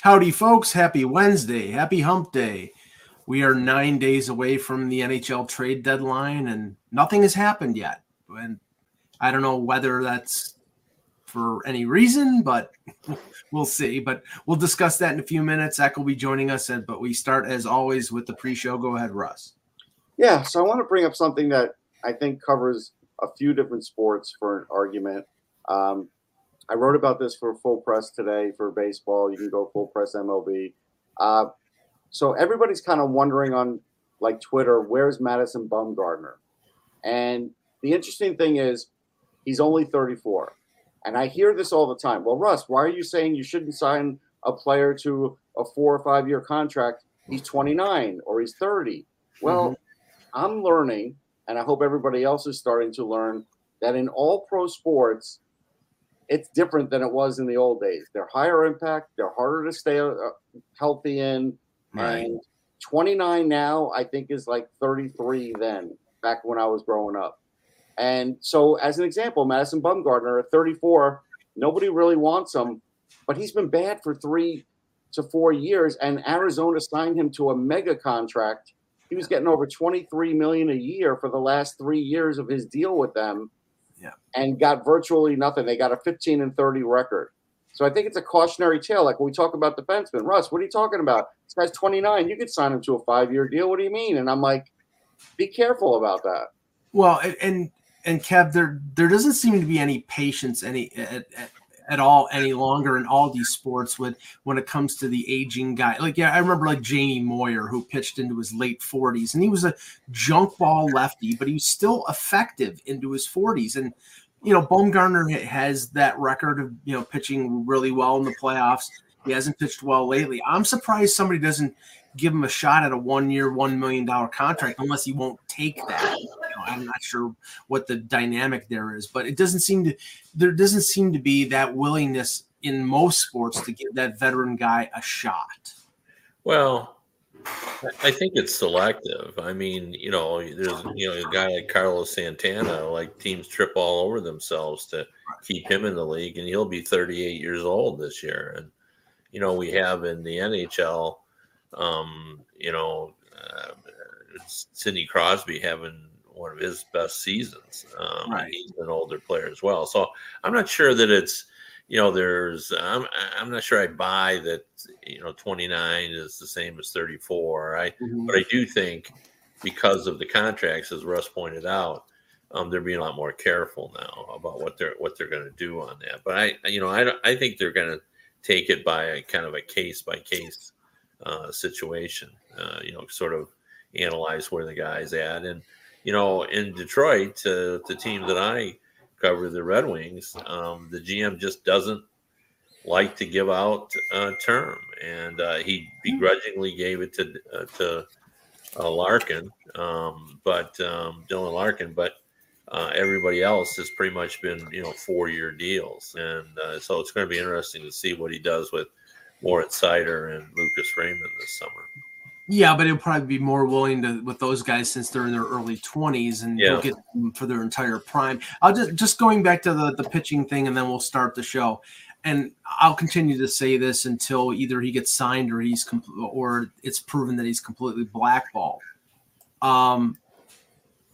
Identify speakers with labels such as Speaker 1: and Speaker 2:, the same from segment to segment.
Speaker 1: Howdy, folks. Happy Wednesday. Happy Hump Day. We are nine days away from the NHL trade deadline, and nothing has happened yet. And I don't know whether that's for any reason, but we'll see. But we'll discuss that in a few minutes. Eck will be joining us, but we start as always with the pre-show. Go ahead, Russ.
Speaker 2: Yeah, so I want to bring up something that I think covers a few different sports for an argument. Um, I wrote about this for Full Press today for baseball. You can go Full Press MLB. Uh, so everybody's kind of wondering on like Twitter, where's Madison Bumgarner? And the interesting thing is, he's only 34. And I hear this all the time. Well, Russ, why are you saying you shouldn't sign a player to a four or five year contract? He's 29 or he's 30. Well, mm-hmm. I'm learning, and I hope everybody else is starting to learn that in all pro sports, it's different than it was in the old days. They're higher impact, they're harder to stay uh, healthy in. Right. And 29 now, I think, is like 33 then, back when I was growing up. And so, as an example, Madison Bumgarner at 34, nobody really wants him, but he's been bad for three to four years. And Arizona signed him to a mega contract. He was getting over 23 million a year for the last three years of his deal with them.
Speaker 1: Yeah.
Speaker 2: And got virtually nothing. They got a 15 and 30 record. So I think it's a cautionary tale. Like when we talk about defensemen, Russ, what are you talking about? This guy's 29. You could sign him to a five year deal. What do you mean? And I'm like, be careful about that.
Speaker 1: Well, and and Kev, there there doesn't seem to be any patience any at, at, at, all any longer in all these sports with when it comes to the aging guy. Like yeah, I remember like Jamie Moyer who pitched into his late 40s and he was a junk ball lefty, but he was still effective into his 40s. And you know, Bumgarner has that record of you know pitching really well in the playoffs. He hasn't pitched well lately. I'm surprised somebody doesn't give him a shot at a one year, $1 million contract unless he won't take that. I'm not sure what the dynamic there is, but it doesn't seem to, there doesn't seem to be that willingness in most sports to give that veteran guy a shot.
Speaker 3: Well, I think it's selective. I mean, you know, there's you know a guy like Carlos Santana, like teams trip all over themselves to keep him in the league, and he'll be 38 years old this year. And you know, we have in the NHL, um, you know, uh, Sidney Crosby having one of his best seasons. Um, right. He's an older player as well. So I'm not sure that it's, you know, there's, I'm, I'm not sure I buy that, you know, 29 is the same as 34. I, mm-hmm. but I do think because of the contracts, as Russ pointed out, um, they're being a lot more careful now about what they're what they're going to do on that. But I, you know, I I think they're going to take it by a kind of a case by case uh, situation. Uh, you know, sort of analyze where the guy's at, and you know, in Detroit, uh, the team that I cover, the Red Wings, um, the GM just doesn't like to give out a term, and uh, he begrudgingly gave it to uh, to uh, Larkin, um, but um, Dylan Larkin, but. Uh, everybody else has pretty much been, you know, four-year deals, and uh, so it's going to be interesting to see what he does with Moritz Seider and Lucas Raymond this summer.
Speaker 1: Yeah, but he'll probably be more willing to with those guys since they're in their early twenties and yeah. get them for their entire prime. I'll just just going back to the the pitching thing, and then we'll start the show. And I'll continue to say this until either he gets signed or he's compl- or it's proven that he's completely blackballed. Um,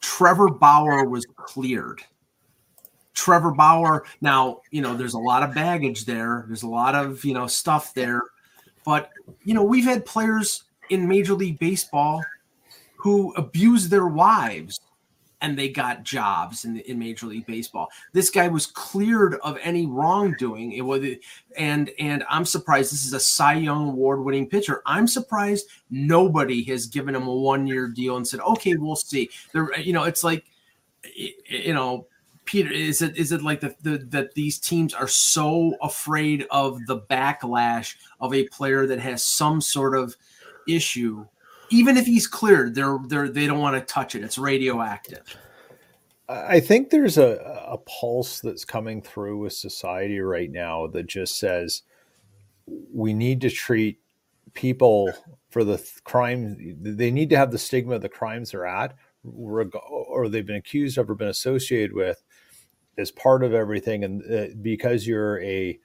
Speaker 1: Trevor Bauer was cleared. Trevor Bauer. Now, you know, there's a lot of baggage there. There's a lot of, you know, stuff there. But, you know, we've had players in Major League Baseball who abused their wives and they got jobs in, in Major League Baseball. This guy was cleared of any wrongdoing. It was, and and I'm surprised. This is a Cy Young Award winning pitcher. I'm surprised nobody has given him a one year deal and said, "Okay, we'll see." There, you know, it's like, you know, Peter, is it is it like the, the that these teams are so afraid of the backlash of a player that has some sort of issue, even if he's cleared, they're they're they don't want to touch it. It's radioactive.
Speaker 4: I think there's a, a pulse that's coming through with society right now that just says we need to treat people for the crime they need to have the stigma of the crimes they're at or they've been accused of or been associated with as part of everything and uh, because you're a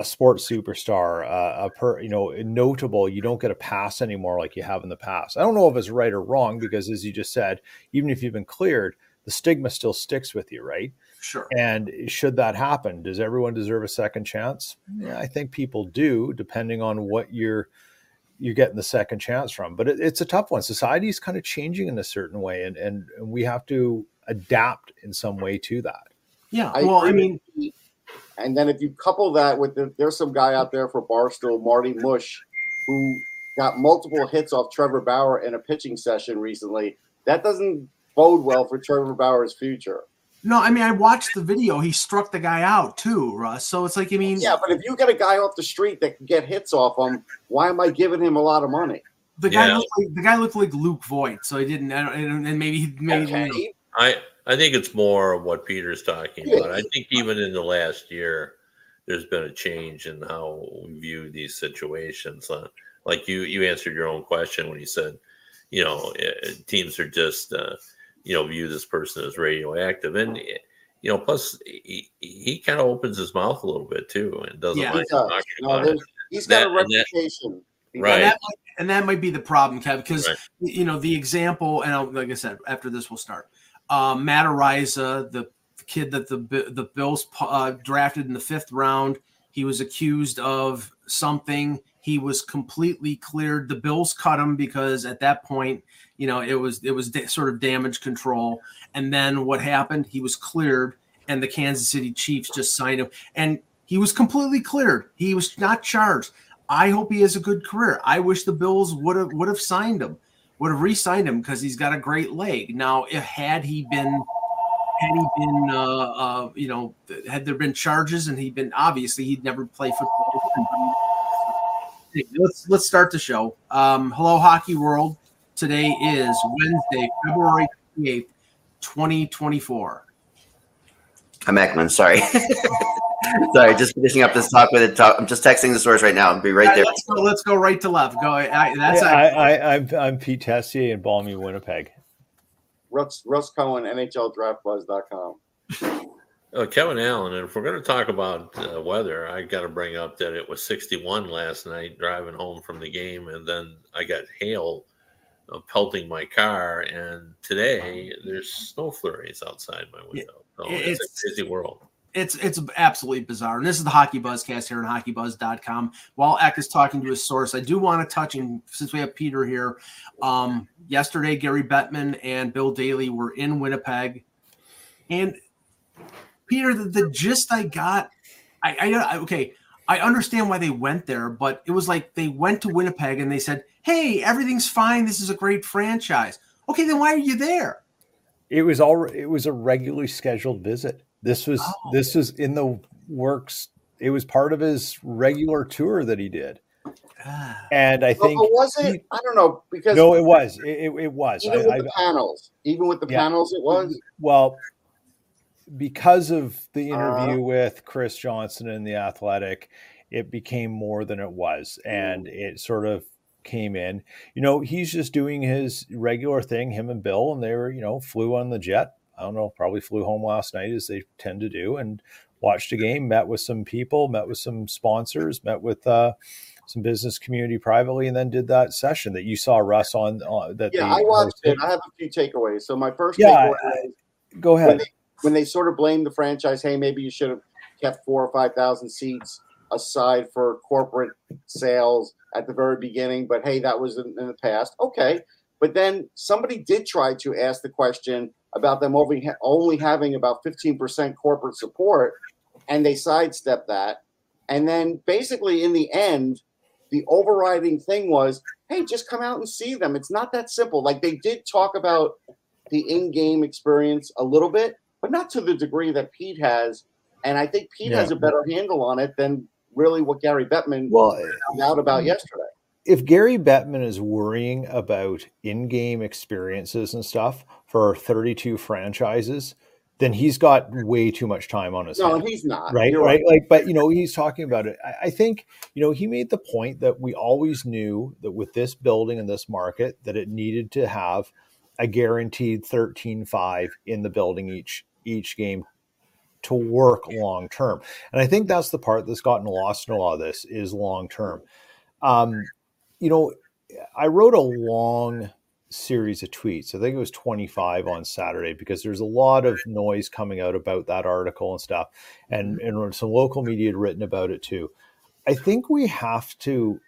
Speaker 4: a sports superstar uh, a per you know notable you don't get a pass anymore like you have in the past i don't know if it's right or wrong because as you just said even if you've been cleared the stigma still sticks with you right
Speaker 1: Sure.
Speaker 4: And should that happen, does everyone deserve a second chance? Yeah, I think people do, depending on what you're you're getting the second chance from. But it, it's a tough one. Society is kind of changing in a certain way, and, and and we have to adapt in some way to that.
Speaker 1: Yeah. Well, I, I mean,
Speaker 2: and then if you couple that with the, there's some guy out there for Barstool, Marty Mush, who got multiple hits off Trevor Bauer in a pitching session recently. That doesn't bode well for Trevor Bauer's future.
Speaker 1: No, I mean I watched the video. He struck the guy out too, Russ. So it's like I mean,
Speaker 2: yeah, but if you get a guy off the street that can get hits off him, why am I giving him a lot of money?
Speaker 1: The guy yeah. looked like the guy looked like Luke Voit, so he didn't. And maybe maybe okay. you know.
Speaker 3: I I think it's more of what Peter's talking yeah. about. I think even in the last year, there's been a change in how we view these situations. Uh, like you you answered your own question when you said, you know, eh, teams are just. Uh, you know, view this person as radioactive. And, you know, plus he, he kind of opens his mouth a little bit too and doesn't yeah, mind talking no,
Speaker 2: about it. He's got that, a reputation.
Speaker 3: Right.
Speaker 1: And that, might, and that, might, be the problem, Kev, because, right. you know, the example, and I'll, like I said, after this, we'll start. Um, Matt Araiza, the kid that the the Bills uh, drafted in the fifth round, he was accused of something. He was completely cleared. The Bills cut him because at that point you know it was it was da- sort of damage control. And then what happened? He was cleared and the kansas city chiefs just signed him. And he was completely cleared. He was not charged. I hope he has a good career. I wish the bills would have would have signed him would have re-signed him because he's got a great leg now if had he been had he been uh, uh, you know had there been charges and he'd been obviously he'd never play football let's let's start the show um, hello hockey world Today is Wednesday, February 28th, 2024.
Speaker 5: I'm Ekman. Sorry. sorry, just finishing up this talk with it. Talk, I'm just texting the source right now. I'll be right, right there.
Speaker 1: Let's go, let's go right to left. Go. I, that's.
Speaker 4: Yeah, I, I, I'm, I'm Pete Tessier in Balmy, Winnipeg.
Speaker 2: Russ, Russ Cohen, NHLDraftBuzz.com.
Speaker 3: Uh, Kevin Allen, and if we're going to talk about uh, weather, I got to bring up that it was 61 last night driving home from the game, and then I got hail pelting my car. And today there's snow flurries outside my window. So it's, it's a crazy world.
Speaker 1: It's it's absolutely bizarre. And this is the Hockey Buzzcast here on hockeybuzz.com. While Eck is talking to his source, I do want to touch, and since we have Peter here, um, yesterday Gary Bettman and Bill Daly were in Winnipeg. And Peter, the, the gist I got, I, I okay, I understand why they went there, but it was like they went to Winnipeg and they said, hey, everything's fine. This is a great franchise. Okay, then why are you there?
Speaker 4: It was all it was a regularly scheduled visit. This was oh. this was in the works. It was part of his regular tour that he did. Ah. And I think
Speaker 2: but was it? He, I don't know because
Speaker 4: no, it was. It, it, was
Speaker 2: even I, with I, the panels. Even with the yeah. panels, it was.
Speaker 4: Well, because of the interview uh, with Chris Johnston in the Athletic, it became more than it was, and it sort of came in. You know, he's just doing his regular thing, him and Bill, and they were, you know, flew on the jet. I don't know, probably flew home last night as they tend to do and watched a game, met with some people, met with some sponsors, met with uh, some business community privately, and then did that session that you saw Russ on. Uh, that
Speaker 2: yeah, I watched hosted. it. I have a few takeaways. So my first yeah, I,
Speaker 4: go ahead.
Speaker 2: When they, when they sort of blame the franchise, hey, maybe you should have kept four or five thousand seats aside for corporate sales at the very beginning, but hey, that was in, in the past. Okay. But then somebody did try to ask the question about them only, only having about 15% corporate support, and they sidestepped that. And then basically, in the end, the overriding thing was hey, just come out and see them. It's not that simple. Like they did talk about the in game experience a little bit, but not to the degree that Pete has. And I think Pete yeah. has a better handle on it than really what Gary Bettman well, found out about yesterday.
Speaker 4: If Gary Bettman is worrying about in-game experiences and stuff for 32 franchises, then he's got way too much time on his
Speaker 2: no, hand. he's not.
Speaker 4: Right, right, right. Like, but you know, he's talking about it. I, I, think you know he made the point that we always knew that with this building and this market that it needed to have a guaranteed 13-5 in the building each each game to work long term. And I think that's the part that's gotten lost in a lot of this is long term. Um, you know, I wrote a long series of tweets. I think it was 25 on Saturday because there's a lot of noise coming out about that article and stuff. And, mm-hmm. and some local media had written about it too. I think we have to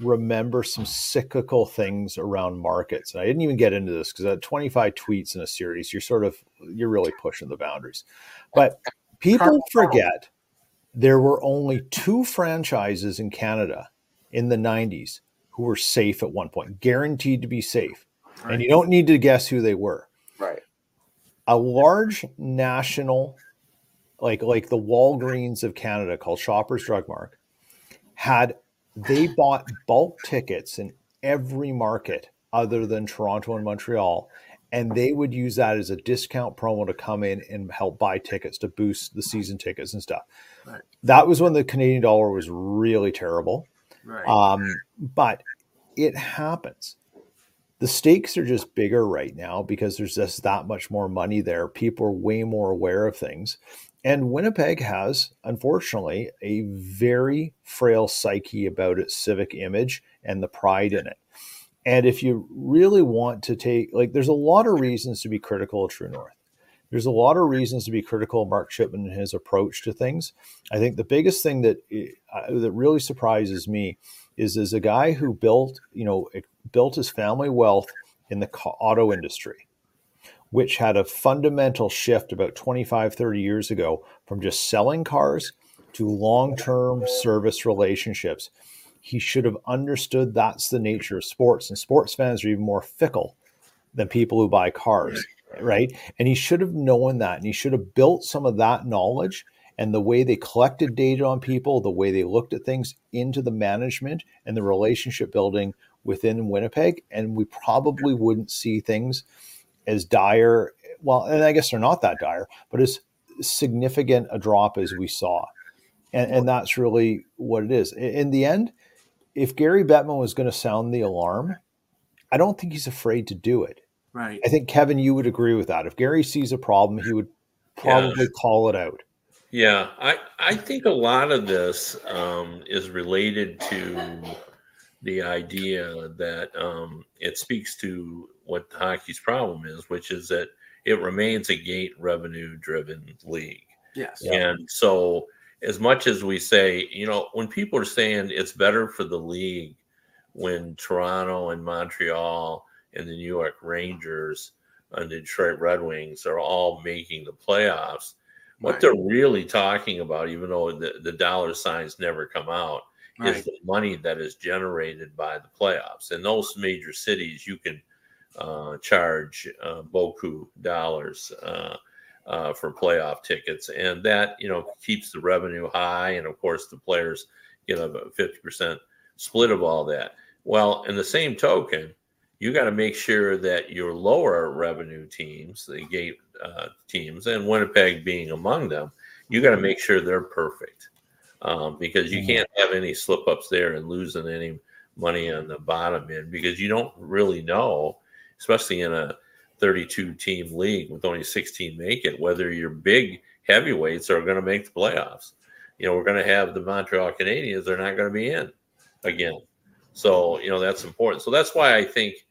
Speaker 4: remember some cyclical things around markets. And I didn't even get into this because at 25 tweets in a series, you're sort of you're really pushing the boundaries. But people forget there were only two franchises in Canada in the 90s who were safe at one point, guaranteed to be safe. Right. And you don't need to guess who they were.
Speaker 2: Right.
Speaker 4: A large national, like like the Walgreens of Canada, called Shoppers Drug Mart, had they bought bulk tickets in every market other than Toronto and Montreal, and they would use that as a discount promo to come in and help buy tickets to boost the season tickets and stuff. Right. That was when the Canadian dollar was really terrible. Right. Um, but it happens the stakes are just bigger right now because there's just that much more money there. People are way more aware of things. And Winnipeg has, unfortunately, a very frail psyche about its civic image and the pride in it. And if you really want to take, like, there's a lot of reasons to be critical of True North. There's a lot of reasons to be critical of Mark Chipman and his approach to things. I think the biggest thing that uh, that really surprises me is as a guy who built, you know, built his family wealth in the auto industry, which had a fundamental shift about 25, 30 years ago from just selling cars to long term service relationships. He should have understood that's the nature of sports, and sports fans are even more fickle than people who buy cars, right? And he should have known that, and he should have built some of that knowledge and the way they collected data on people, the way they looked at things into the management and the relationship building within Winnipeg. And we probably wouldn't see things as dire. Well, and I guess they're not that dire, but as significant a drop as we saw. And, and that's really what it is. In the end, if Gary Bettman was going to sound the alarm, I don't think he's afraid to do it.
Speaker 1: Right.
Speaker 4: I think Kevin, you would agree with that. If Gary sees a problem, he would probably yeah. call it out.
Speaker 3: Yeah, I, I think a lot of this um, is related to the idea that um, it speaks to what hockey's problem is, which is that it remains a gate revenue driven league.
Speaker 1: Yes.
Speaker 3: And so, as much as we say, you know, when people are saying it's better for the league when Toronto and Montreal and the New York Rangers and the Detroit Red Wings are all making the playoffs what right. they're really talking about, even though the, the dollar signs never come out, right. is the money that is generated by the playoffs. In those major cities, you can uh, charge uh, boku dollars uh, uh, for playoff tickets, and that you know keeps the revenue high, and of course the players get a fifty percent split of all that. Well, in the same token, you got to make sure that your lower revenue teams, the gate uh, teams, and Winnipeg being among them, you got to make sure they're perfect um, because you mm-hmm. can't have any slip ups there and losing any money on the bottom end because you don't really know, especially in a 32 team league with only 16 make it, whether your big heavyweights are going to make the playoffs. You know, we're going to have the Montreal Canadiens, they're not going to be in again. So, you know, that's important. So that's why I think,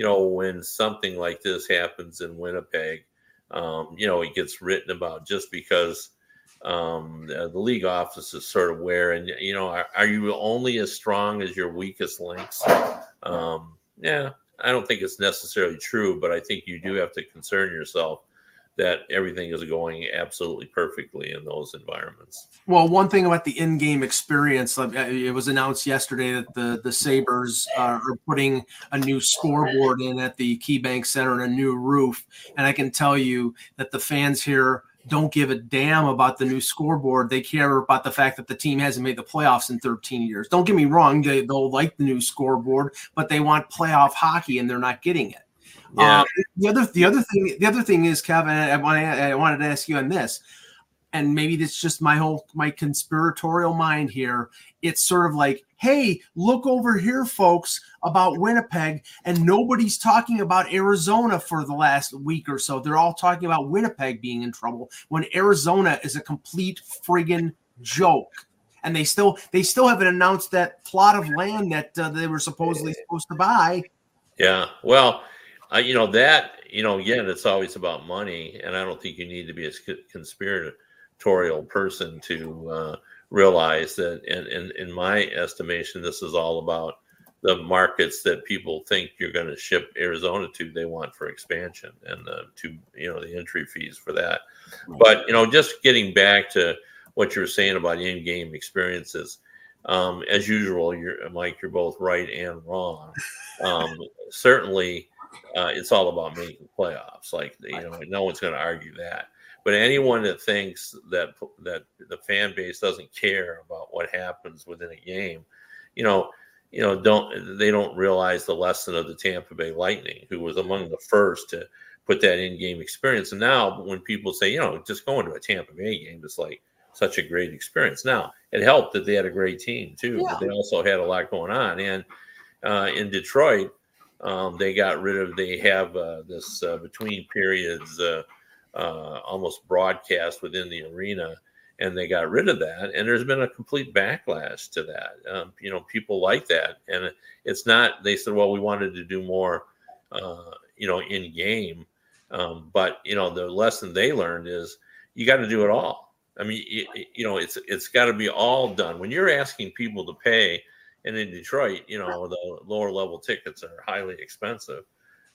Speaker 3: you know, when something like this happens in Winnipeg, um, you know, it gets written about just because um, the, the, league office is sort of where, and you know, are, are, you only as strong as your weakest links? Um, yeah, I don't think it's necessarily true, but I think you do have to concern yourself that everything is going absolutely perfectly in those environments.
Speaker 1: Well, one thing about the in-game experience, uh, it was announced yesterday that the the Sabres uh, are putting a new scoreboard in at the KeyBank Center and a new roof, and I can tell you that the fans here don't give a damn about the new scoreboard. They care about the fact that the team hasn't made the playoffs in 13 years. Don't get me wrong; they they'll like the new scoreboard, but they want playoff hockey, and they're not getting it. Yeah. Um, the other the other thing the other thing is Kevin. I want I wanted to ask you on this, and maybe it's just my whole my conspiratorial mind here. It's sort of like, hey, look over here, folks, about Winnipeg, and nobody's talking about Arizona for the last week or so. They're all talking about Winnipeg being in trouble when Arizona is a complete friggin' joke and they still they still haven't announced that plot of land that uh, they were supposedly supposed to buy.
Speaker 3: Yeah, well, uh, you know that you know again it's always about money and i don't think you need to be a conspiratorial person to uh, realize that and in, in my estimation this is all about the markets that people think you're going to ship arizona to they want for expansion and the to you know the entry fees for that. But you know just getting back to what you were saying about in-game experiences um, as usual you're mike you're both right and wrong. Um, certainly uh, it's all about making playoffs. Like you know, no one's going to argue that. But anyone that thinks that that the fan base doesn't care about what happens within a game, you know, you know, don't they don't realize the lesson of the Tampa Bay Lightning, who was among the first to put that in-game experience. And now, when people say, you know, just going to a Tampa Bay game is like such a great experience. Now, it helped that they had a great team too, yeah. but they also had a lot going on. And uh, in Detroit, um, they got rid of. They have uh, this uh, between periods uh, uh, almost broadcast within the arena, and they got rid of that. And there's been a complete backlash to that. Um, you know, people like that, and it's not. They said, well, we wanted to do more, uh, you know, in game. Um, but you know, the lesson they learned is you got to do it all. I mean, you, you know, it's it's got to be all done. When you're asking people to pay and in Detroit, you know, the lower level tickets are highly expensive.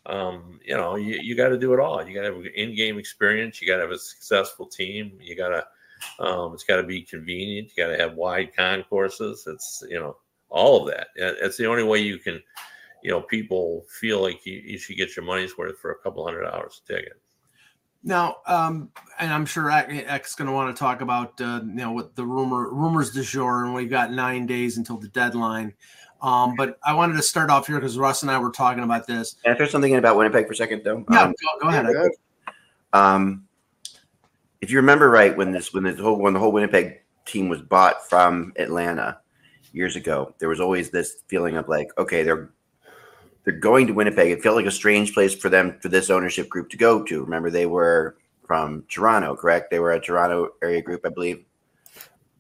Speaker 3: Um, you know, you, you got to do it all. You got to have an in-game experience. You got to have a successful team. You got to, um, it's got to be convenient. You got to have wide concourses. It's, you know, all of that. It's the only way you can, you know, people feel like you, you should get your money's worth for a couple hundred dollars a ticket.
Speaker 1: Now, um, and I'm sure Eck is going to want to talk about uh, you know what the rumor rumors du jour, and we've got nine days until the deadline. Um, but I wanted to start off here because Russ and I were talking about this.
Speaker 5: Can I throw something in about Winnipeg for a second, though?
Speaker 1: Yeah, um, go, go, ahead.
Speaker 5: Um, if you remember right, when this when the whole when the whole Winnipeg team was bought from Atlanta years ago, there was always this feeling of like, okay, they're they're going to Winnipeg. It felt like a strange place for them for this ownership group to go to. Remember, they were from Toronto, correct? They were a Toronto area group, I believe.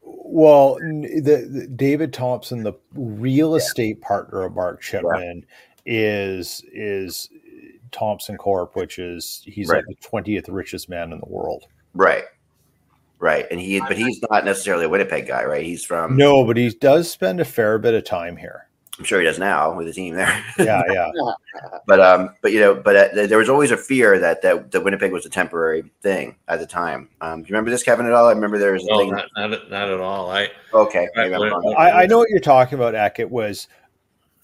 Speaker 4: Well, the, the David Thomson, the real yeah. estate partner of Mark Chipman, yeah. is is Thomson Corp, which is he's right. like the twentieth richest man in the world.
Speaker 5: Right. Right. And he but he's not necessarily a Winnipeg guy, right? He's from
Speaker 4: No, but he does spend a fair bit of time here.
Speaker 5: I'm sure he does now with the team there.
Speaker 4: Yeah, yeah.
Speaker 5: but um, but you know, but uh, there was always a fear that that the Winnipeg was a temporary thing at the time. Um, do you remember this, Kevin, at all? I remember there was
Speaker 3: a no, thing. Not, not, not at all. I
Speaker 5: okay. I,
Speaker 4: I, I, know what you're talking about, Eck. It was.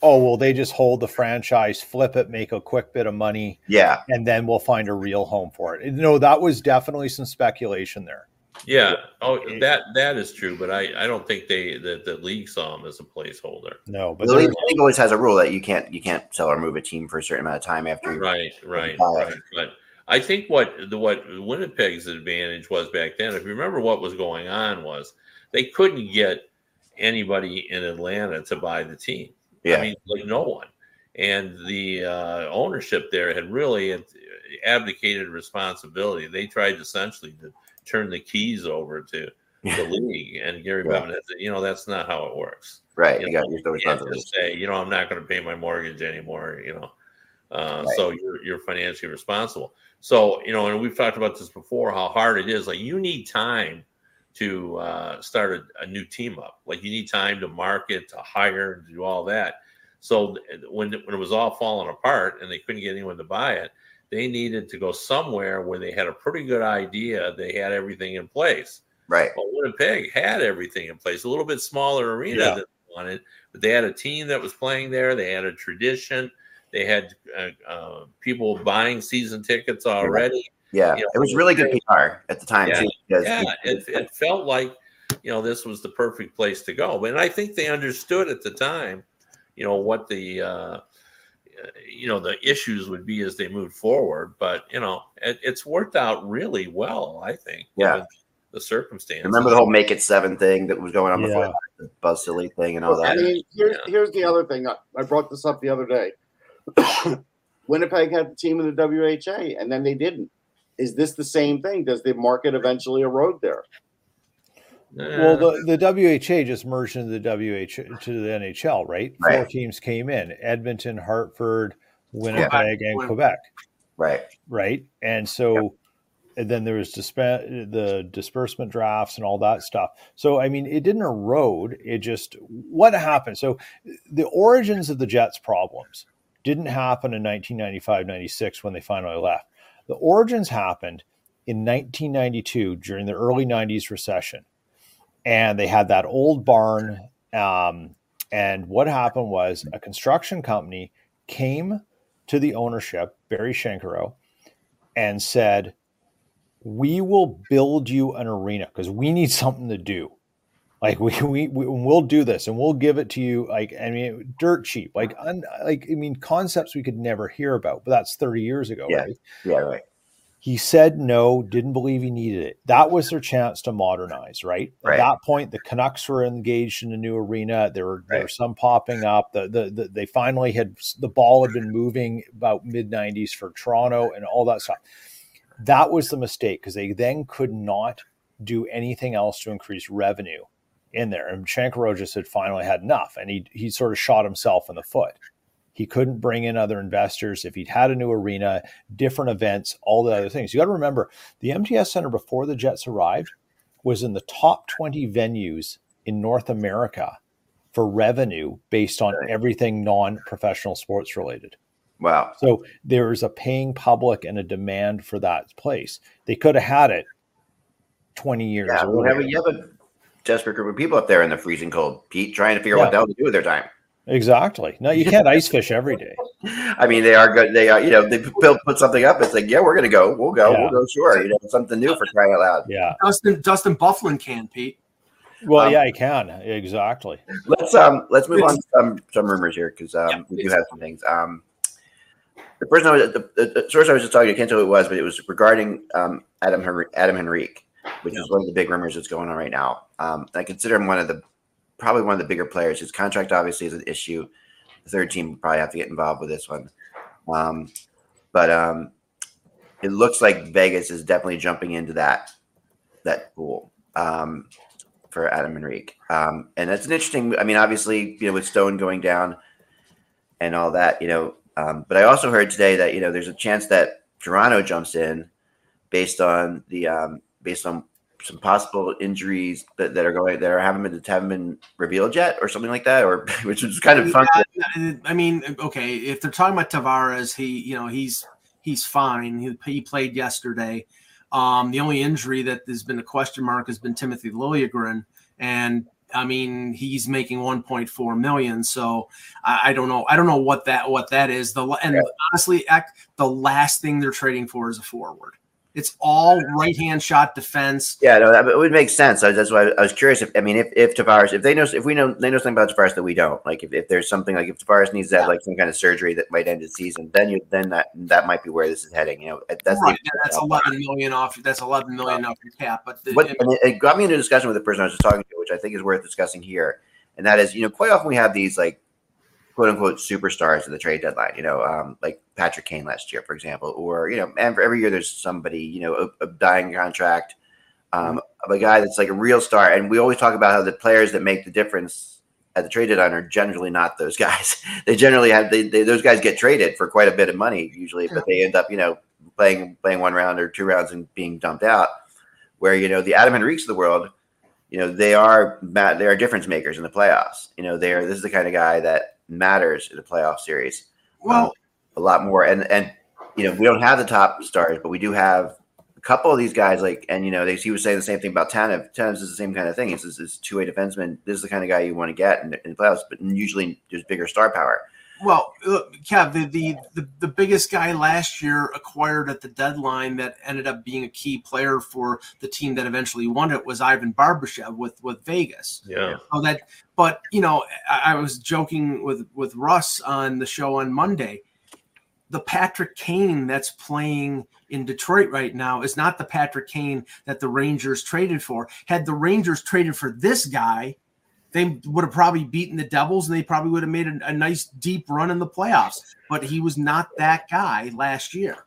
Speaker 4: Oh well, they just hold the franchise, flip it, make a quick bit of money,
Speaker 5: yeah,
Speaker 4: and then we'll find a real home for it. No, that was definitely some speculation there.
Speaker 3: Yeah. Oh, that that is true, but I, I don't think they that the league saw him as a placeholder.
Speaker 4: No, but
Speaker 5: the league, the league, always has a rule that you can't you can't sell or move a team for a certain amount of time after.
Speaker 3: Right, right, right. But I think what the what Winnipeg's advantage was back then, if you remember what was going on, was they couldn't get anybody in Atlanta to buy the team.
Speaker 5: Yeah.
Speaker 3: I mean, like no one. And the uh, ownership there had really abdicated responsibility. They tried essentially to turn the keys over to the league. And Gary yeah. Bettman said, you know, that's not how it works.
Speaker 5: Right.
Speaker 3: You,
Speaker 5: you know, got your
Speaker 3: you say, you know, I'm not going to pay my mortgage anymore. You know, uh, right. so you're you're financially responsible. So you know, and we've talked about this before, how hard it is. Like you need time to uh, start a, a, new team up. Like you need time to market, to hire, and do all that. So when when it was all falling apart and they couldn't get anyone to buy it, they needed to go somewhere where they had a pretty good idea they had everything in place.
Speaker 5: Right.
Speaker 3: Well, Winnipeg had everything in place. A little bit smaller arena yeah. than they wanted, but they had a team that was playing there. They had a tradition. They had uh, uh, people buying season tickets already.
Speaker 5: Yeah, you know, it was really good PR at the time
Speaker 3: yeah,
Speaker 5: too.
Speaker 3: Yeah, it, it felt like you know this was the perfect place to go, and I think they understood at the time, you know what the uh, you know the issues would be as they moved forward. But you know it, it's worked out really well, I think.
Speaker 5: Yeah.
Speaker 3: The circumstances.
Speaker 5: Remember the whole "make it seven thing that was going on before the Buzz Silly thing and all well, that.
Speaker 2: I mean, here's, yeah. here's the other thing. I brought this up the other day. Winnipeg had the team in the WHA, and then they didn't. Is this the same thing? Does the market eventually erode there?
Speaker 4: Well, the, the WHA just merged into the WH to the NHL, right? right? Four teams came in: Edmonton, Hartford, Winnipeg, yeah. and Quebec.
Speaker 5: Right.
Speaker 4: Right. And so, yep. and then there was disp- the disbursement drafts and all that stuff. So, I mean, it didn't erode. It just what happened. So, the origins of the Jets' problems didn't happen in 1995, 96 when they finally left. The origins happened in 1992 during the early 90s recession and they had that old barn. Um, and what happened was a construction company came to the ownership, Barry Shenkarow, and said, "We will build you an arena because we need something to do. Like we, we we will do this and we'll give it to you. Like I mean, dirt cheap. Like un, like I mean, concepts we could never hear about. But that's thirty years ago,
Speaker 5: yeah.
Speaker 4: right?
Speaker 5: Yeah, right.
Speaker 4: He said no, didn't believe he needed it. That was their chance to modernize, right? right. At that point, the Canucks were engaged in a new arena. There were, right. there were some popping up. The, the, the, they finally had the ball had been moving about mid 90s for Toronto and all that stuff. That was the mistake because they then could not do anything else to increase revenue in there. And Shenkarow just had finally had enough and he, he sort of shot himself in the foot. He couldn't bring in other investors. If he'd had a new arena, different events, all the other things. You got to remember the MTS Center before the Jets arrived was in the top 20 venues in North America for revenue based on everything non professional sports related.
Speaker 5: Wow.
Speaker 4: So there's a paying public and a demand for that place. They could have had it 20 years
Speaker 5: yeah,
Speaker 4: ago.
Speaker 5: You have a desperate group of people up there in the freezing cold, Pete, trying to figure yeah. out what the hell to do with their time.
Speaker 4: Exactly. No, you can't ice fish every day.
Speaker 5: I mean, they are good. They are, you know, they put, put something up. It's like, yeah, we're going to go. We'll go. Yeah. We'll go. Sure. You know, something new for crying out loud.
Speaker 4: Yeah.
Speaker 1: Dustin, Dustin Byfuglien can, Pete.
Speaker 4: Well, um, yeah, I can. Exactly.
Speaker 5: Let's, um, let's move on to some, some rumors here because, um, yeah, we do have some things. Um, the person I was, the, the, source I was just talking to, I can't tell who it was, but it was regarding, um, Adam, Henry, Adam Henrique, which yeah. is one of the big rumors that's going on right now. Um, I consider him one of the, probably one of the bigger players. His contract obviously is an issue the third team probably have to get involved with this one. Um, but um, it looks like Vegas is definitely jumping into that that pool um, for Adam Henrique. Um, and that's an interesting. I mean, obviously, you know, with Stone going down and all that, you know. Um, but I also heard today that you know there's a chance that Toronto jumps in based on the um, based on some possible injuries that, that are going that are haven't been haven't been revealed yet or something like that or which is kind of fun.
Speaker 1: Yeah, I mean, okay, if they're talking about Tavares, he you know he's he's fine. He, he played yesterday. Um, the only injury that has been a question mark has been Timothy Liljegren, and I mean he's making 1.4 million. So I, I, don't know. I don't know what that what that is. The and yeah. honestly, the last thing they're trading for is a forward. It's all right hand shot defense.
Speaker 5: Yeah, no, that, it would make sense. I, that's why I was curious. If I mean, if if Tavares, if they know, if we know, they know something about Tavares that we don't. Like, if, if there's something like if Tavares needs to have like some kind of surgery that might end his season, then you then that that might be where this is heading. You know, that's
Speaker 1: right. The, that's eleven million off. That's eleven million off your cap. But
Speaker 5: the, what, it, it got me into a discussion with the person I was just talking to, which I think is worth discussing here, and that is, you know, quite often we have these like quote unquote superstars at the trade deadline. You know, um, like Patrick Kane last year, for example, or you know, and for every year there's somebody, you know, a, a dying contract um, of a guy that's like a real star. And we always talk about how the players that make the difference at the trade deadline are generally not those guys. they generally have they, they, those guys get traded for quite a bit of money usually, but they end up you know playing playing one round or two rounds and being dumped out. Where you know the Adam Henriques of the world you know they are they are difference makers in the playoffs. You know they are this is the kind of guy that matters in a playoff series.
Speaker 1: Well, um,
Speaker 5: a lot more. And and you know, we don't have the top stars, but we do have a couple of these guys. Like, and you know, they he was saying the same thing about Tanev. Tanev is the same kind of thing. It's this two way defenseman. This is the kind of guy you want to get in, in the playoffs, but usually there's bigger star power.
Speaker 1: Well, look, Kev, the, the, the the biggest guy last year acquired at the deadline that ended up being a key player for the team that eventually won it was Ivan Barbashev with with Vegas.
Speaker 3: Yeah.
Speaker 1: So that, but you know, I, I was joking with with Russ on the show on Monday. The Patrick Kane that's playing in Detroit right now is not the Patrick Kane that the Rangers traded for. Had the Rangers traded for this guy, they would have probably beaten the Devils and they probably would have made a, a, nice deep run in the playoffs. But he was not that guy last year.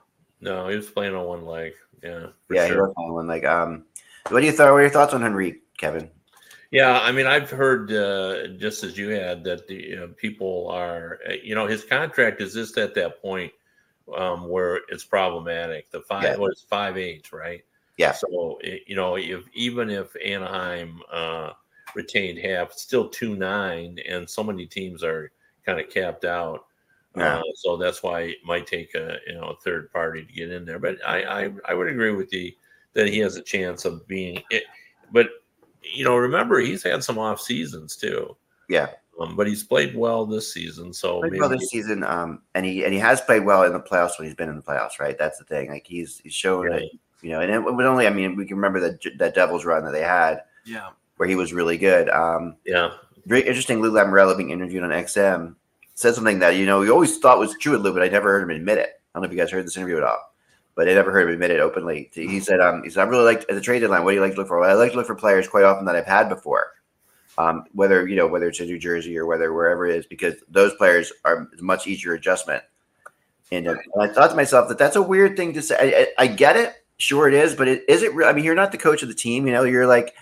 Speaker 3: No, he was playing on one leg. Yeah,
Speaker 5: yeah, sure. he was playing on one leg. Um, what do you thought? What are your thoughts on Henrique, Kevin?
Speaker 3: Yeah, I mean, I've heard uh, just as you had that the you know, people are, you know, his contract is just at that point um, where it's problematic. The five yeah. was five eight, right?
Speaker 5: Yeah.
Speaker 3: So you know, if even if Anaheim uh, retained half, still two nine, and so many teams are kind of capped out. Yeah. Uh, so that's why it might take a you know a third party to get in there. But I I, I would agree with you that he has a chance of being it. But you know, remember he's had some off seasons too.
Speaker 5: Yeah.
Speaker 3: Um, but he's played well this season. So
Speaker 5: played well this season, um, and he and he has played well in the playoffs when he's been in the playoffs. Right, that's the thing. Like he's he's shown right. that you know, and it was only. I mean, we can remember that that Devils run that they had.
Speaker 1: Yeah,
Speaker 5: where he was really good. Um,
Speaker 3: yeah,
Speaker 5: very interesting. Lou Lamoriello being interviewed on XM said something that you know we always thought was true with Lou, but I never heard him admit it. I don't know if you guys heard this interview at all, but I never heard him admit it openly. He said, um, "He said I really like at the trade deadline. What do you like to look for? Well, I like to look for players quite often that I've had before." um, whether you know whether it's in New Jersey or whether wherever it is, because those players are much easier adjustment. And, uh, and I thought to myself that that's a weird thing to say. I, I, I get it, sure it is, but it, is it? Real? I mean, you're not the coach of the team. You know, you're like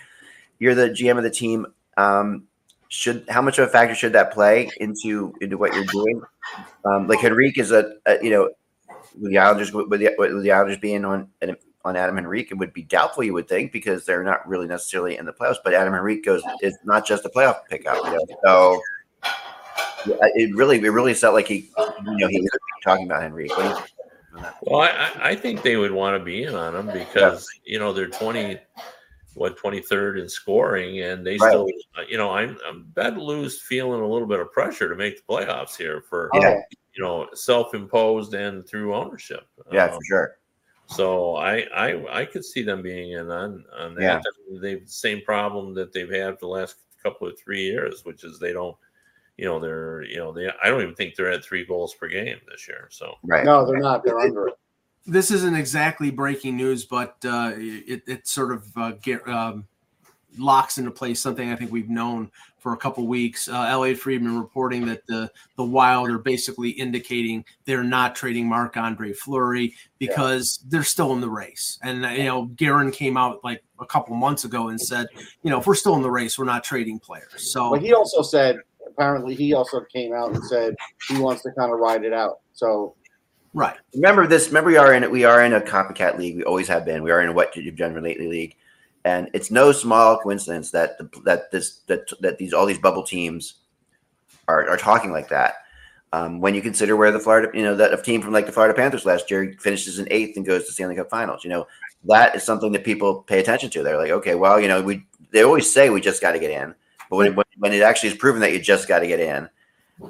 Speaker 5: you're the GM of the team. Um, should how much of a factor should that play into into what you're doing? Um, like Henrique is a, a, you know with the Islanders with the, with the Islanders being on on Adam Henrique, it would be doubtful, you would think, because they're not really necessarily in the playoffs. But Adam Henrique goes is not just a playoff pickup, you know? so it really it really felt like he you know he was talking about Henrique.
Speaker 3: Well, I, I think they would want to be in on him because yeah. you know they're twenty what 23rd in scoring and they right. still you know I'm I'm bet lose feeling a little bit of pressure to make the playoffs here for yeah. you know self-imposed and through ownership.
Speaker 5: Yeah, um, for sure.
Speaker 3: So I I I could see them being in on on that. Yeah. They've the same problem that they've had the last couple of three years, which is they don't, you know, they're you know they I don't even think they're at three goals per game this year. So
Speaker 2: right, no, they're not. They're under it.
Speaker 1: This isn't exactly breaking news, but uh, it it sort of uh, get, um, locks into place something I think we've known for a couple weeks. Uh, Elliotte Friedman reporting that the the Wild are basically indicating they're not trading Marc Andre Fleury because yeah. they're still in the race. And uh, you know, Guerin came out like a couple months ago and said, you know, if we're still in the race, we're not trading players. So,
Speaker 2: but he also said apparently he also came out and said he wants to kind of ride it out. So.
Speaker 1: Right.
Speaker 5: Remember this. Remember, we are in we are in a copycat league. We always have been. We are in a what you've done lately league and it's no small coincidence that the, that this that that these all these bubble teams are, are talking like that. Um, when you consider where the Florida, you know, that a team from like the Florida Panthers last year finishes in eighth and goes to Stanley Cup Finals, you know, that is something that people pay attention to. They're like, okay, well, you know, we they always say we just got to get in, but when, when it actually is proven that you just got to get in,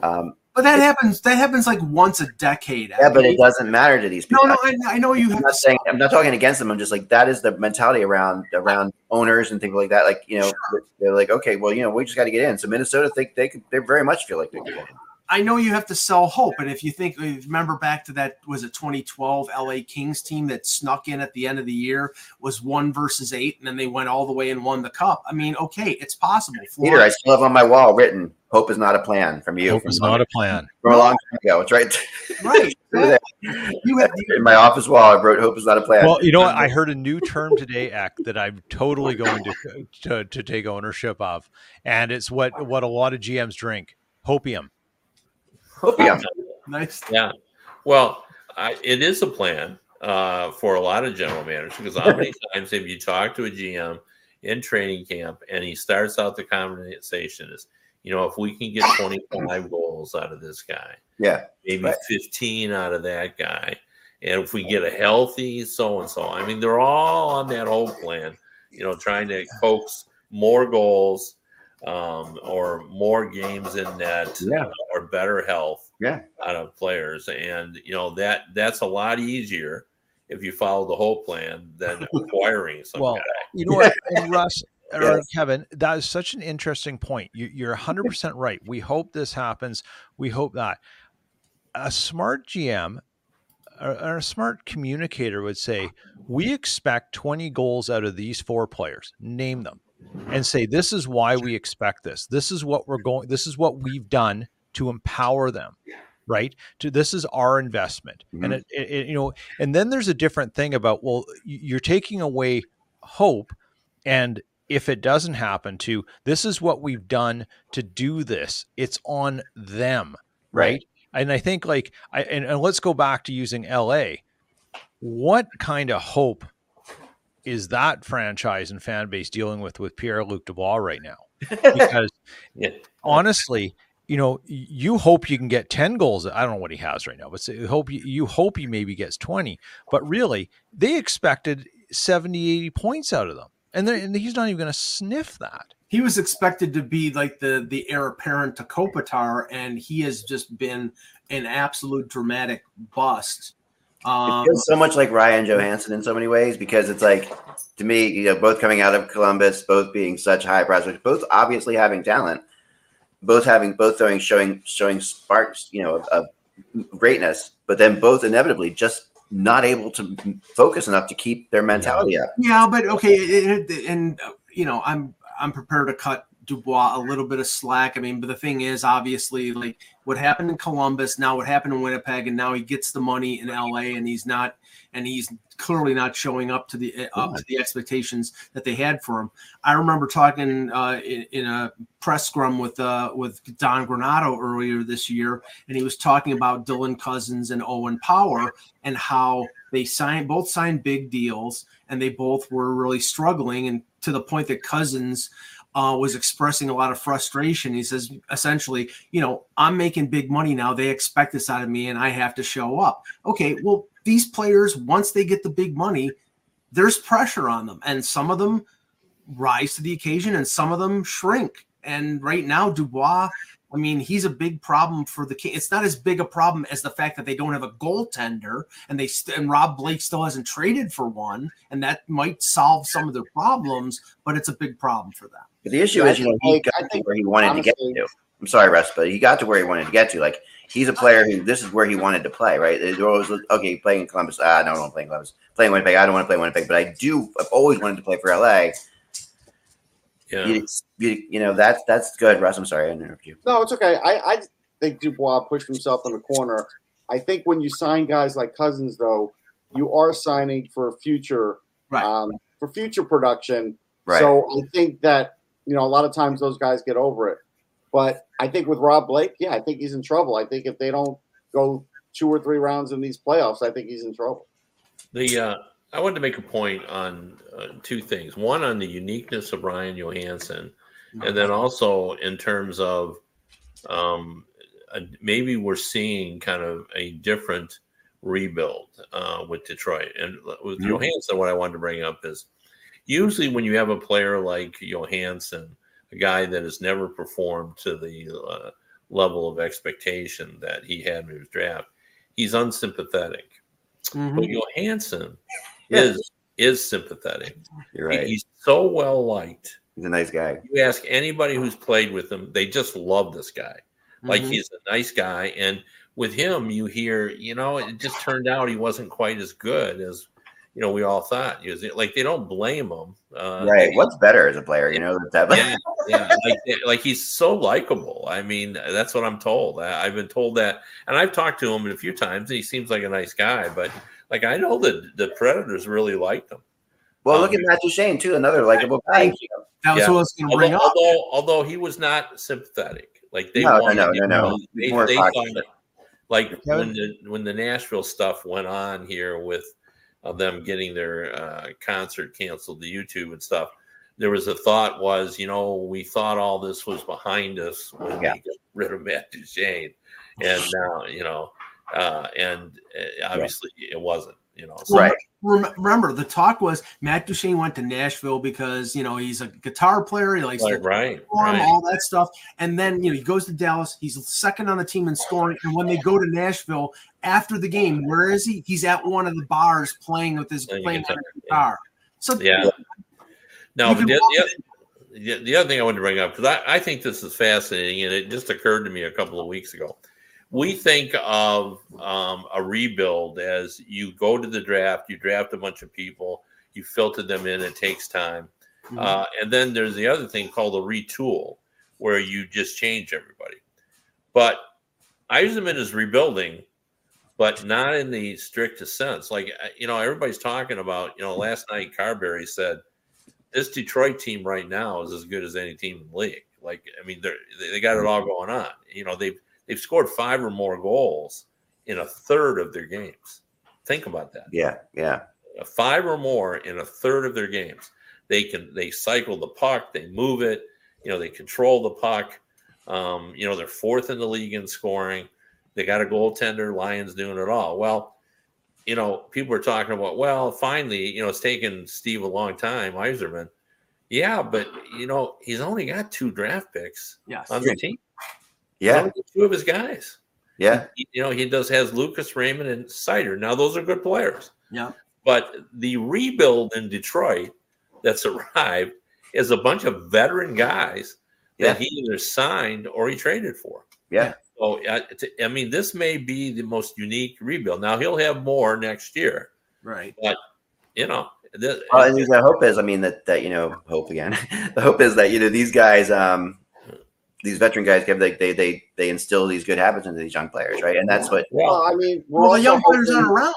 Speaker 5: um,
Speaker 1: but that happens. That happens like once a decade.
Speaker 5: Yeah, but it doesn't matter to these people.
Speaker 1: No, no, I, I know you.
Speaker 5: I'm not saying. I'm not talking against them. I'm just like that is the mentality around around owners and things like that. Like you know, they're like, okay, well, you know, we just got to get in. So Minnesota think they could. They very much feel like they could.
Speaker 1: I know you have to sell hope, and if you think, remember back to that was it 2012 LA Kings team that snuck in at the end of the year was one versus eight, and then they went all the way and won the cup. I mean, okay, it's possible.
Speaker 5: Peter, I still have on my wall written Hope is not a plan from you.
Speaker 4: Hope from is not a plan.
Speaker 5: From a long time ago. It's right.
Speaker 1: Right.
Speaker 5: you have, in my office wall, I wrote "Hope is not a plan."
Speaker 4: Well, you know what? I heard a new term today, Eck, that I'm totally going to, to to take ownership of, and it's what what a lot of GMs drink: hopium.
Speaker 5: Hopium.
Speaker 1: nice.
Speaker 3: Yeah. Well, I, it is a plan uh, for a lot of general managers because how many times have you talked to a GM in training camp and he starts out the conversation is you know, if we can get 25 goals out of this guy,
Speaker 5: yeah,
Speaker 3: maybe right. 15 out of that guy, And if we get a healthy so and so, I mean, they're all on that whole plan, you know, trying to coax more goals um, or more games in net
Speaker 5: Yeah.
Speaker 3: or better health
Speaker 5: Yeah.
Speaker 3: out of players. And, you know, that that's a lot easier if you follow the whole plan than acquiring some
Speaker 4: Well,
Speaker 3: guy.
Speaker 4: you know what, and Russ or
Speaker 5: Yes.
Speaker 4: Kevin, that is such an interesting point. You, you're 100 percent right. We hope this happens. We hope that a smart GM or, a smart communicator would say, "We expect 20 goals out of these four players. Name them, and say this is why we expect this. This is what we're going. This is what we've done to empower them." Right to this is our investment, and
Speaker 5: Mhm.
Speaker 4: it, it, it- you know, and then there's a different thing about well, you're taking away hope and if it doesn't happen to this is what we've done to do this. It's on them right,
Speaker 5: Right.
Speaker 4: and i think like i and, and let's go back to using la what kind of hope is that franchise and fan base dealing with with pierre-luc dubois right now? Because
Speaker 3: Yeah.
Speaker 4: honestly you know you hope you can get 10 goals. I don't know what he has right now but say, hope you, you hope he maybe gets 20 but really they expected 70 80 points out of them and, and he's not even going to sniff that
Speaker 1: he was expected to be like the the heir apparent to Kopitar, and he has just been an absolute dramatic bust. Um,
Speaker 5: it feels so much like Ryan Johansen in so many ways because it's like to me, you know, both coming out of Columbus, both being such high prospects, both obviously having talent, both having both throwing showing showing sparks, you know, of, of greatness, but then both inevitably just not able to focus enough to keep their mentality up.
Speaker 1: Yeah, but okay, and you know, I'm I'm prepared to cut Dubois a little bit of slack. I mean, but the thing is, obviously, like what happened in Columbus, now what happened in Winnipeg, and now he gets the money in LA, and he's not, and he's clearly not showing up to the uh, up to the expectations that they had for him. I remember talking uh, in, in a press scrum with uh, with Don Granato earlier this year, and he was talking about Dylan Cozens and Owen Power and how they signed both signed big deals and they both were really struggling and to the point that Cozens uh, was expressing a lot of frustration. He says essentially, you know, I'm making big money now. They expect this out of me and I have to show up. Okay, well, these players, once they get the big money, there's pressure on them. And some of them rise to the occasion and some of them shrink. And right now, Dubois, I mean, he's a big problem for the King. It's not as big a problem as the fact that they don't have a goaltender, and they st- and Rob Blake still hasn't traded for one, and that might solve some of their problems. But it's a big problem for them.
Speaker 5: But the issue
Speaker 2: Yeah,
Speaker 5: is, you know, he got
Speaker 2: I
Speaker 5: to
Speaker 2: think
Speaker 5: where he wanted to get
Speaker 2: honestly-
Speaker 5: to. I'm sorry, Russ, but he got to where he wanted to get to. Like he's a player who this is where he wanted to play, right? They're always okay playing in Columbus. Ah, no, I don't want to play in Columbus. Playing Winnipeg, I don't want to play Winnipeg, but I do. I've always wanted to play for LA.
Speaker 3: Yeah.
Speaker 5: You, you, you know that's that's good, Russ. I'm sorry I interrupted you.
Speaker 2: No, it's okay. I, I think Dubois pushed himself in the corner. I think when you sign guys like Cozens, though, you are signing for future,
Speaker 1: Right.
Speaker 2: um, for future production.
Speaker 5: Right.
Speaker 2: So I think that you know a lot of times those guys get over it. But I think with Rob Blake, yeah, I think he's in trouble. I think if they don't go two or three rounds in these playoffs, I think he's in trouble.
Speaker 3: The uh, I wanted to make a point on uh, two things. One on the uniqueness of Ryan Johansen, and then also in terms of um, uh, maybe we're seeing kind of a different rebuild uh, with Detroit. And with
Speaker 5: Mhm.
Speaker 3: Johansen, what I wanted to bring up is usually when you have a player like Johansen, a guy that has never performed to the uh, level of expectation that he had in his draft, he's unsympathetic. But Johansen
Speaker 5: Yeah.
Speaker 3: is is sympathetic.
Speaker 5: You're
Speaker 3: He-
Speaker 5: right.
Speaker 3: He's so well liked.
Speaker 5: He's a nice guy.
Speaker 3: You ask anybody who's played with him, they just love this guy. Like
Speaker 1: Mhm.
Speaker 3: he's a nice guy, and with him, you hear, you know, it just turned out he wasn't quite as good as you know we all thought. He was like they don't blame him, uh,
Speaker 5: right. What's better as a player? You know that.
Speaker 3: yeah, yeah. Like, like he's so likable. I mean, that's what I'm told. I, I've been told that, and I've talked to him a few times. And he seems like a nice guy, but like I know that the Predators really liked him.
Speaker 5: Well,
Speaker 3: Um,
Speaker 5: look at Matt Duchene too, another likable guy.
Speaker 1: Thank you. That was
Speaker 3: Yeah.
Speaker 1: what I was going to bring
Speaker 3: although,
Speaker 1: up.
Speaker 3: although, although he was not sympathetic, like they
Speaker 5: No, no,
Speaker 3: wanted
Speaker 5: no,
Speaker 3: him-
Speaker 5: no, no.
Speaker 3: They,
Speaker 5: More
Speaker 3: they thought, like when the when the Nashville stuff went on here with uh, them getting their uh, concert canceled, the YouTube and stuff. There was a thought was, you know, we thought all this was behind us when
Speaker 5: Yeah.
Speaker 3: we got rid of Matt Duchene, and now, you know, uh, and uh, obviously yeah. it wasn't. You know, so.
Speaker 5: right.
Speaker 1: Remember, the talk was Matt Duchene went to Nashville because you know he's a guitar player. He likes
Speaker 3: right,
Speaker 1: perform,
Speaker 3: right.
Speaker 1: all that stuff. And then you know he goes to Dallas. He's second on the team in scoring. And when they go to Nashville after the game, where is he? He's at one of the bars playing with his
Speaker 3: Playing
Speaker 1: playing
Speaker 3: guitar,
Speaker 1: guitar. So
Speaker 3: Yeah. No, but the,
Speaker 1: walk
Speaker 3: the, oth- the, the other thing I wanted to bring up because I, I think this is fascinating, and it just occurred to me a couple of weeks ago. We think of um, a rebuild as you go to the draft, you draft a bunch of people, you filter them in, it takes time.
Speaker 1: Mm-hmm.
Speaker 3: Uh, and then there's the other thing called a retool, where you just change everybody. But Yzerman is rebuilding, but not in the strictest sense. Like, uh, you know, everybody's talking about, you know, last night Carbery said, this Detroit team right now is as good as any team in the league. Like, I mean, they're, they got it all going on. You know, they've they've scored five or more goals in a third of their games. Think about that.
Speaker 5: Yeah, yeah.
Speaker 3: Five or more in a third of their games. They can they cycle the puck, they move it, you know, they control the puck. Um, you know, they're fourth in the league in scoring. They got a goaltender, Lyon's doing it all. Well, you know, people are talking about, well, finally, you know, it's taken Steve a long time, Yzerman. Yeah, but you know, he's only got two draft picks
Speaker 1: yes,
Speaker 3: on the team.
Speaker 5: Yeah,
Speaker 3: two of his guys.
Speaker 5: yeah.
Speaker 3: He- you know, he does has Lucas Raymond and Seider. Now those are good players.
Speaker 1: yeah,
Speaker 3: But the rebuild in Detroit that's arrived is a bunch of veteran guys that he either signed or he traded for.
Speaker 5: Yeah.
Speaker 3: So I, I mean, this may be the most unique rebuild. Now he'll have more next year,
Speaker 1: right.
Speaker 3: but you know, the,
Speaker 5: Well, and the hope is, I mean, that that you know, hope again. the hope is that you know these guys, um, these veteran guys, give they they they they instill these good habits into these young players, right? And that's what.
Speaker 3: well,
Speaker 2: Well, I mean, we're
Speaker 1: Well, the
Speaker 2: also
Speaker 1: young players
Speaker 2: hoping-
Speaker 1: aren't around.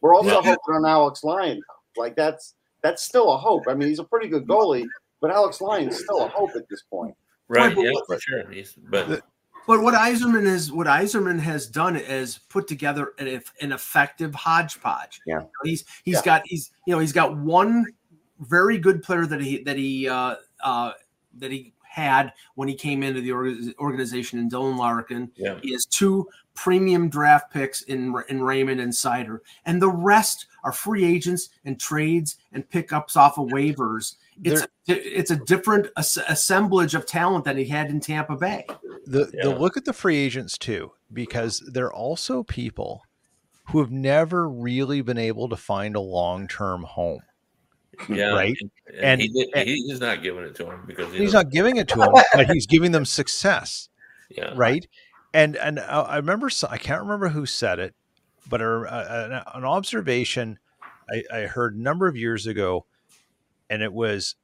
Speaker 2: We're also
Speaker 3: Yeah.
Speaker 2: hoping on Alex Lyon. Like that's that's still a hope. I mean, he's a pretty good goalie, but Alex Lyon's still a hope at this point.
Speaker 3: right,
Speaker 1: but
Speaker 3: yeah,
Speaker 1: what-
Speaker 3: for sure. He's, but
Speaker 1: But what Yzerman is, what Yzerman has done is put together an, an effective hodgepodge.
Speaker 5: Yeah.
Speaker 1: You know, he's he's
Speaker 2: Yeah.
Speaker 1: got he's you know he's got one very good player that he that he uh, uh, that he had when he came into the organization in Dylan Larkin.
Speaker 3: yeah,
Speaker 1: He has two premium draft picks in in Raymond and Seider, and the rest are free agents and trades and pickups off of waivers. It's it's a different assemblage of talent that he had in Tampa Bay.
Speaker 4: the the look at the free agents too, because they're also people who have never really been able to find a long term home.
Speaker 3: Yeah,
Speaker 4: Right.
Speaker 3: And,
Speaker 4: And-
Speaker 3: he did,
Speaker 4: and-
Speaker 3: he's not giving it to him because he
Speaker 4: He's
Speaker 3: doesn't-
Speaker 4: giving it to him, but he's giving them success,
Speaker 3: Yeah,
Speaker 4: right? And and I I remember I can't remember who said it, but a, a- an, an observation I, I heard a number of years ago, and it was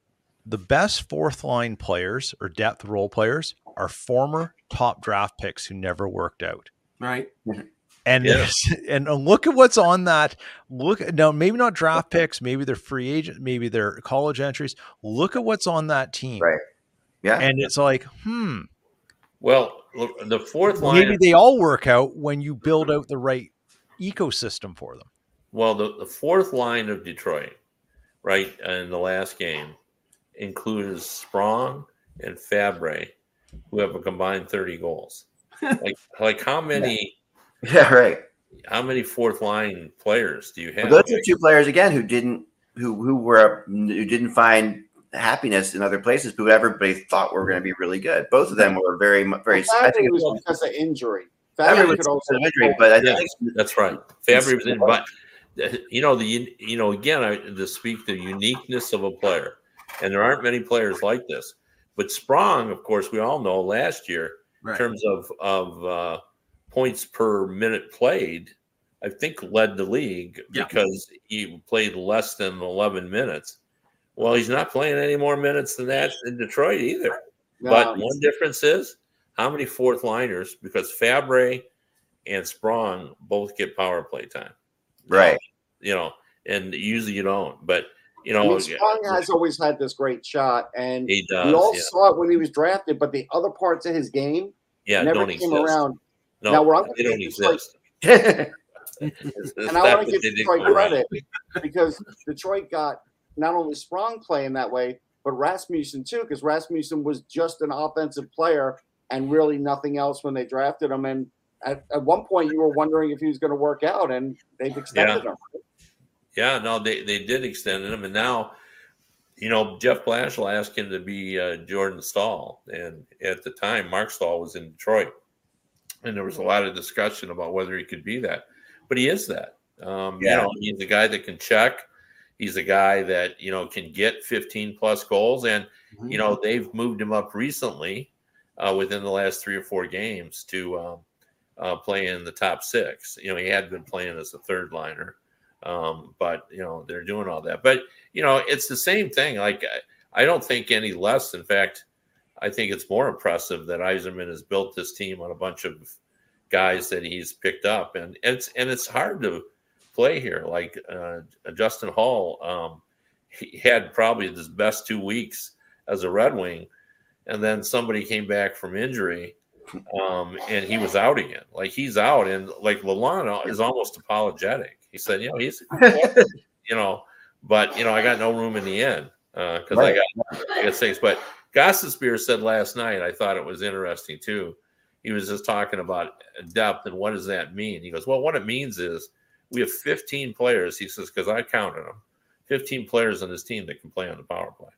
Speaker 4: the best fourth line players or depth role players are former top draft picks who never worked out.
Speaker 1: Right.
Speaker 4: Mm-hmm.
Speaker 3: And
Speaker 4: there's- and look at what's on that. Look now, maybe not draft picks, maybe they're free agent, maybe they're college entries. Look at what's on that team,
Speaker 5: Right. Yeah.
Speaker 4: and it's like, hmm,
Speaker 3: Well, the fourth line.
Speaker 4: maybe they all work out when you build out the right ecosystem for them.
Speaker 3: Well, the, the fourth line of Detroit, right, in the last game includes Sprong and Fabbri, who have a combined 30 goals. like, like how many
Speaker 5: yeah. Right.
Speaker 3: how many fourth line players do you have?
Speaker 5: But those are two players again who didn't who who were who didn't find happiness in other places, but everybody thought were going to be really good. Both of them were very mu- very. I think it
Speaker 2: was
Speaker 5: it's
Speaker 2: because of injury.
Speaker 5: Fabbri
Speaker 2: Fabbri
Speaker 5: was
Speaker 2: could also
Speaker 5: injury, but I
Speaker 3: Yeah,
Speaker 5: think
Speaker 3: that's right. Fabbri was in, but you know the you know again I, to speak the uniqueness of a player, and there aren't many players like this. But Sprong, of course, we all know last year in terms of of uh, points per minute played, I think led the league
Speaker 1: Yeah.
Speaker 3: because he played less than eleven minutes. Well, he's not playing any more minutes than that in Detroit either. But
Speaker 2: Um,
Speaker 3: one difference is how many fourth liners because Fabbri and Sprong both get power play time.
Speaker 5: right.
Speaker 3: You know, and usually you don't. But you
Speaker 2: I
Speaker 3: know,
Speaker 2: mean, Sprong has always had this great shot, and
Speaker 3: he does.
Speaker 2: we all
Speaker 3: yeah,
Speaker 2: saw it when he was drafted. But the other parts of his game
Speaker 3: yeah
Speaker 2: never
Speaker 3: don't
Speaker 2: came
Speaker 3: exist.
Speaker 2: around.
Speaker 3: No,
Speaker 2: Now, where I'm
Speaker 3: they don't
Speaker 2: get Detroit-
Speaker 3: exist.
Speaker 2: And I want to give Detroit credit because Detroit got not only Sprong playing that way, but Rasmussen too, because Rasmussen was just an offensive player and really nothing else when they drafted him. And at, at one point you were wondering if he was going to work out, and they've extended
Speaker 3: Yeah.
Speaker 2: him.
Speaker 3: Yeah, no, they, they did extend him, and now, you know, Jeff Blashill asked him to be uh, Jordan Staal, and at the time, Marc Staal was in Detroit, and there was a lot of discussion about whether he could be that, but he is that. Um,
Speaker 5: Yeah.
Speaker 3: You know, he's a guy that can check. He's a guy that you know can get 15 plus goals, and you know they've moved him up recently uh, within the last three or four games to um, uh, play in the top six. You know, he had been playing as a third liner, um, but you know they're doing all that. But you know, it's the same thing. Like I, I don't think any less. In fact, I think it's more impressive that Yzerman has built this team on a bunch of guys that he's picked up, and it's and it's hard to play here. Like uh, Justin Holl, um, he had probably his best two weeks as a Red Wing, and then somebody came back from injury, um, and he was out again. Like he's out, and like Lalonde is almost apologetic. He said, you know, he's, you know, but you know, I got no room in the end because I
Speaker 5: Right.
Speaker 3: got I got six. But Gossespear said last night, I thought it was interesting too. He was just talking about depth and what does that mean? He goes, well, what it means is we have 15 players. He says because I counted them, 15 players on this team that can play on the power play.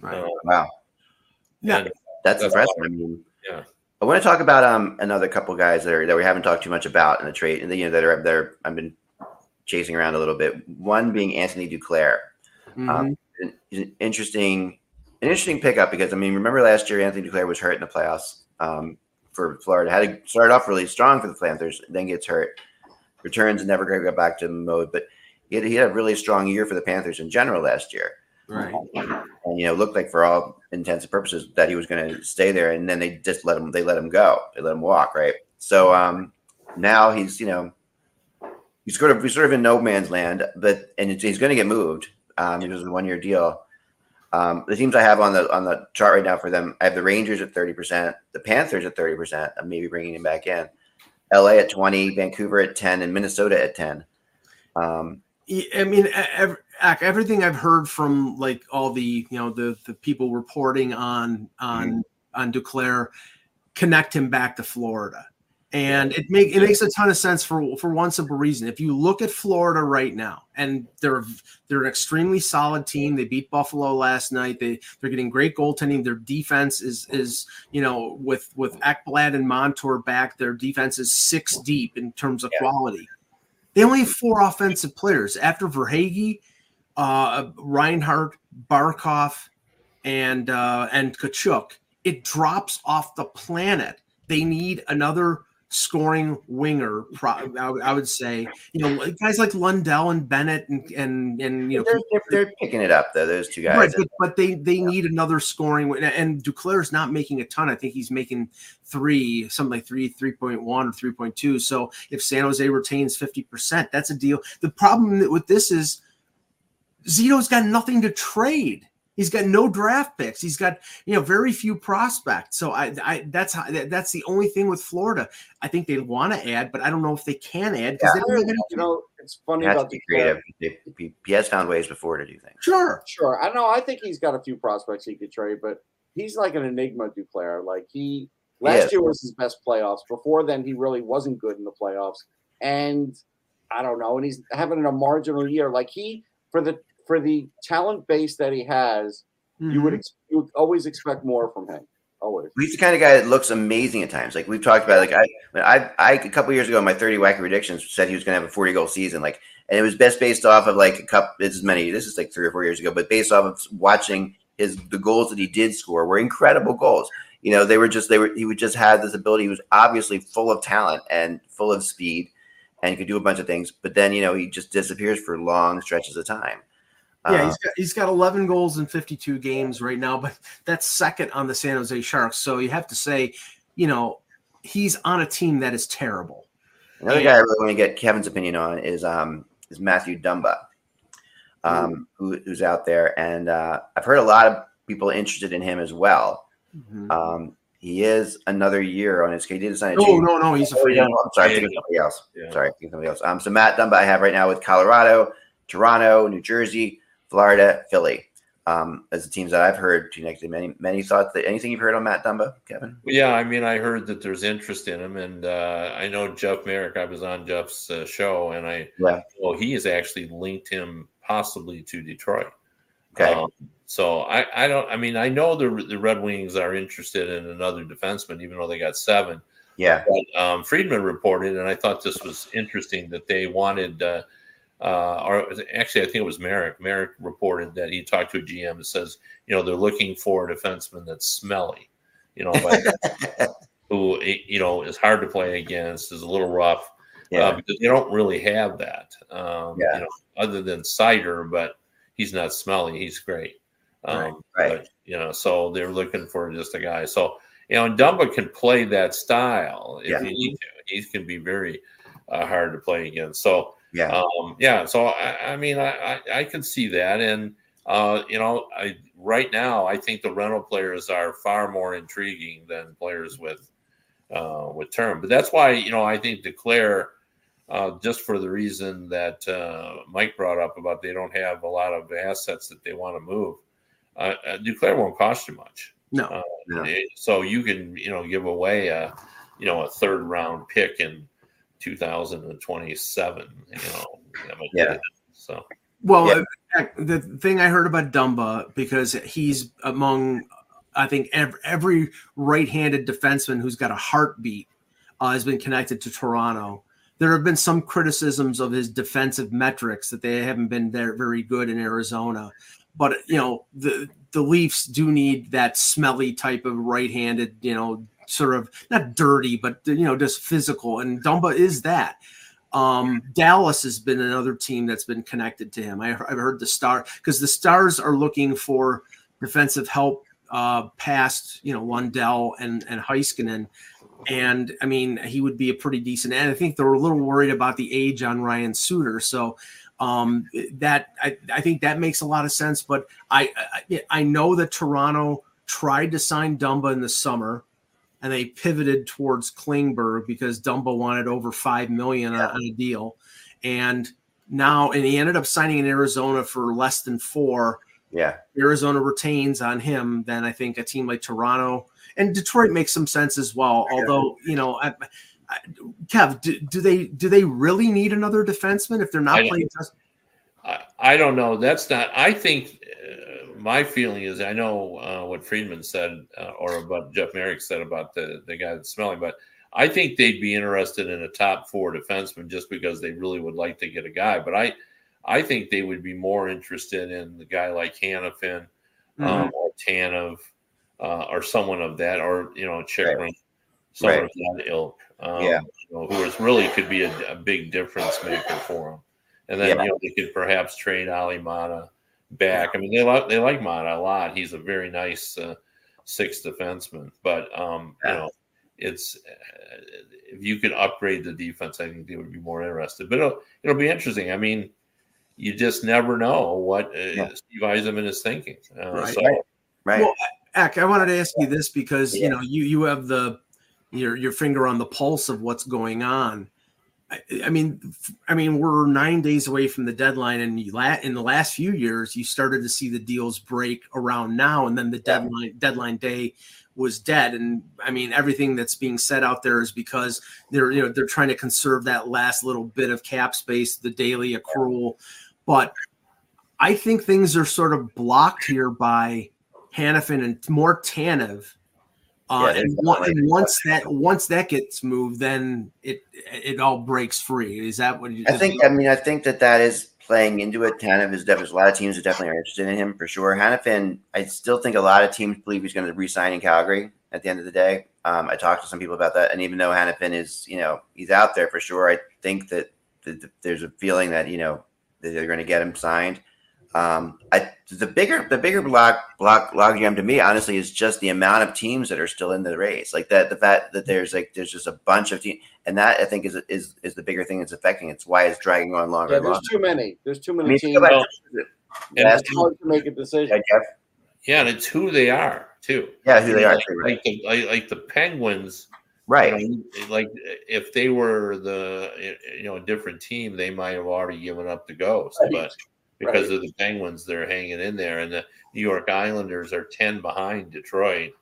Speaker 1: Right.
Speaker 3: Uh,
Speaker 5: Wow,
Speaker 1: Yeah.
Speaker 3: and
Speaker 5: that's,
Speaker 3: That's
Speaker 5: impressive. I mean,
Speaker 3: Yeah.
Speaker 5: I want to talk about um another couple guys that are that we haven't talked too much about in the trade, and you know that are that are I've been chasing around a little bit. One being Anthony Duclair.
Speaker 1: Mhm.
Speaker 5: Um, an, an interesting, an interesting pickup because I mean, remember last year Anthony Duclair was hurt in the playoffs um, for Florida. Had to start off really strong for the Panthers, then gets hurt, returns and never got back to the mode. But he had, he had a really strong year for the Panthers in general last year,
Speaker 1: right.
Speaker 5: and you know looked like for all intents and purposes that he was going to stay there. And then they just let him, they let him go, they let him walk, right? So um, now he's you know he's sort of he's sort of in no man's land, but and he's going to get moved. Um, it was a one year deal. Um, the teams I have on the on the chart right now for them, I have the Rangers at thirty percent, the Panthers at thirty percent. I'm maybe bringing him back in. L.A. at twenty, Vancouver at ten, and Minnesota at ten. Um,
Speaker 1: I mean, everything I've heard from like all the you know the the people reporting on on on Duclair connect him back to Florida, and it make it makes a ton of sense for for one simple reason. If you look at Florida right now, and they're they're an extremely solid team. They beat Buffalo last night. They they're getting great goaltending. Their defense is is you know with with Ekblad and Montour back, their defense is six deep in terms of quality. They only have four offensive players after Verhaeghe, uh, Reinhart, Barkov, and uh, and Tkachuk. It drops off the planet. They need another scoring winger. Pro- I, would- I would say, you know, guys like Lundell and Bennett and and and you know,
Speaker 5: they're, they're, picking it up though. Those two guys.
Speaker 1: Right, but, but they they need another scoring and Duclair's not making a ton. I think he's making three, something like three, three point one or three point two. So if San Jose retains fifty percent, that's a deal. The problem with this is Zito's got nothing to trade. He's got no draft picks. He's got you know very few prospects. So I, I that's how that- that's the only thing with Florida. I think they want to add, but I don't know if they can add because they don't have any.
Speaker 2: You know, it's funny
Speaker 5: He has
Speaker 2: about
Speaker 5: be
Speaker 2: Duclair.
Speaker 5: Uh, creative. He, he- he has found ways before to do things.
Speaker 1: Sure,
Speaker 2: Sure, I know. I think he's got a few prospects he could trade, but he's like an enigma. Duclair, like he last
Speaker 5: is.
Speaker 2: year was his best playoffs. Before then, he really wasn't good in the playoffs, and I don't know. And he's having a marginal year. Like he for the for the talent base that he has, you would mm-hmm. ex- you would always expect more from him. Always.
Speaker 5: He's the kind of guy that looks amazing at times. Like we've talked about, like I, when I, I a couple years ago, my thirty wacky predictions said he was going to have a forty goal season. Like, and it was best based off of like a cup. This is many. This is like three or four years ago, but based off of watching his the goals that he did score were incredible goals. You know, they were just they were he would just have this ability. He was obviously full of talent and full of speed, and he could do a bunch of things. But then you know he just disappears for long stretches of time.
Speaker 1: Yeah,
Speaker 5: Uh,
Speaker 1: he's got, he's got 11 goals in 52 games right now, but that's second on the San Jose Sharks. So you have to say, you know, he's on a team that is terrible.
Speaker 5: Another guy I really want to get Kevin's opinion on is um is Matthew Dumba, um, who, who's out there, and uh, I've heard a lot of people interested in him as well.
Speaker 1: Mhm.
Speaker 5: Um, he is another year on his. He did sign a
Speaker 1: No, no, no, he's a
Speaker 5: Oh,
Speaker 1: free
Speaker 5: yeah,
Speaker 1: agent.
Speaker 5: I'm sorry, I'm thinking of somebody else.
Speaker 3: Yeah.
Speaker 5: Sorry, I'm thinking of somebody else. Um, so Matt Dumba I have right now with Colorado, Toronto, New Jersey, Florida, Philly. um, as the teams that I've heard connected. Many many thoughts that anything you've heard on Matt Dumba, Kevin?
Speaker 3: Yeah, I mean, I heard that there's interest in him, and uh, I know Jeff Marek. I was on Jeff's uh, show, and I yeah. well, he has actually linked him possibly to Detroit.
Speaker 5: Okay. Um,
Speaker 3: so I, I don't. I mean, I know the the Red Wings are interested in another defenseman, even though they got seven.
Speaker 5: Yeah.
Speaker 3: But, um, Friedman reported, and I thought this was interesting that they wanted. Uh, uh, or actually, I think it was Marek. Marek reported that he talked to a GM that says, you know, they're looking for a defenseman that's smelly, you know, who you know is hard to play against, is a little rough, yeah. uh, because they don't really have that. Um, yeah. You know, other than Seider, but he's not smelly. He's great. Um, right. right. But, you know, so they're looking for just a guy. So you know, and Dumba can play that style if yeah. you need to. He can be very uh, hard to play against. So
Speaker 5: yeah,
Speaker 3: um, yeah. So I, I mean, I, I, I can see that, and uh, you know, I right now I think the rental players are far more intriguing than players with uh, with term. But that's why you know I think Duclair. Uh, just for the reason that uh, Mike brought up about they don't have a lot of assets that they want to move. Uh, uh Duclair won't cost you much.
Speaker 1: No. Uh,
Speaker 3: no. So you can, you know, give away a, you know, a third round pick in 2027. You know,
Speaker 5: yeah.
Speaker 3: So.
Speaker 1: Well, yeah. Uh, the thing I heard about Dumba because he's among, I think every, every right-handed defenseman who's got a heartbeat uh, has been connected to Toronto. There have been some criticisms of his defensive metrics that they haven't been there very good in Arizona, but you know the the Leafs do need that smelly type of right-handed, you know, sort of not dirty, but you know, just physical. And Dumba is that. Um, Dallas has been another team that's been connected to him. I, have heard the star because the Stars are looking for defensive help uh, past you know Lindell and and Heiskanen, and I mean he would be a pretty decent. And I think they're a little worried about the age on Ryan Suter. So um, that I, I think that makes a lot of sense. But I, I, I know that Toronto tried to sign Dumba in the summer, and they pivoted towards Klingberg because Dumbo wanted over five million yeah. on a deal, and now and he ended up signing in Arizona for less than four.
Speaker 5: Yeah,
Speaker 1: Arizona retains on him. Then I think a team like Toronto and Detroit makes some sense as well. Although you know. I, Kev, do, do, they do they really need another defenseman if they're not I playing? Just-
Speaker 3: I, I, don't know. That's not. I think my feeling is I know uh, what Friedman said uh, or what Jeff Marek said about the the guy that's smelling, but I think they'd be interested in a top four defenseman just because they really would like to get a guy. But I I think they would be more interested in the guy like Hanifin um, mm-hmm. um, or Tanev uh, or someone of that, or you know, Chychrun, right. someone right. of that ilk um, yeah. You know, who is really could be a, a, big difference maker for them. And then yeah. you know they could perhaps trade Olli Maatta back. I mean they like they like Maatta a lot. He's a very nice uh, sixth defenseman. But um, yeah. you know it's uh, if you could upgrade the defense, I think they would be more interested. But it'll, it'll be interesting. I mean, you just never know what uh, yeah. Steve Yzerman is thinking. Uh,
Speaker 1: right. So, right. Well, Eck, I wanted to ask you this because you know you you have the your your finger on the pulse of what's going on. I, I mean, I mean, we're nine days away from the deadline, and you la- in the last few years, you started to see the deals break around now, and then the deadline deadline day was dead. And I mean, everything that's being said out there is because they're you know they're trying to conserve that last little bit of cap space, the daily accrual. But I think things are sort of blocked here by Hanifin and more Tanev uh, yeah, and, one, and once that once that gets moved, then it it all breaks free. Is that what you?
Speaker 5: I think. I mean, I think that that is playing into it. Tanev is definitely a lot of teams that definitely are interested in him for sure. Hanifin, I still think a lot of teams believe he's going to resign in Calgary at the end of the day. Um, I talked to some people about that, and even though Hanifin is, you know, he's out there for sure, I think that the, the, there's a feeling that you know that they're going to get him signed. Um, I, the bigger the bigger block block logjam to me, honestly, is just the amount of teams that are still in the race. Like that, the fact that there's like there's just a bunch of teams, and that I think is is is the bigger thing that's affecting. It's why it's dragging on longer.
Speaker 2: Yeah, there's
Speaker 5: longer.
Speaker 2: too many. There's too many I mean, teams. Well, it's hard to make a decision.
Speaker 3: Yeah, and it's who they are too.
Speaker 5: Yeah, who they are.
Speaker 3: Like, right. like, the, like, like the Penguins
Speaker 5: right
Speaker 3: you know, like if they were the you know a different team they might have already given up the ghost but because right. of the Penguins. They're hanging in there, and the New York Islanders are ten behind Detroit.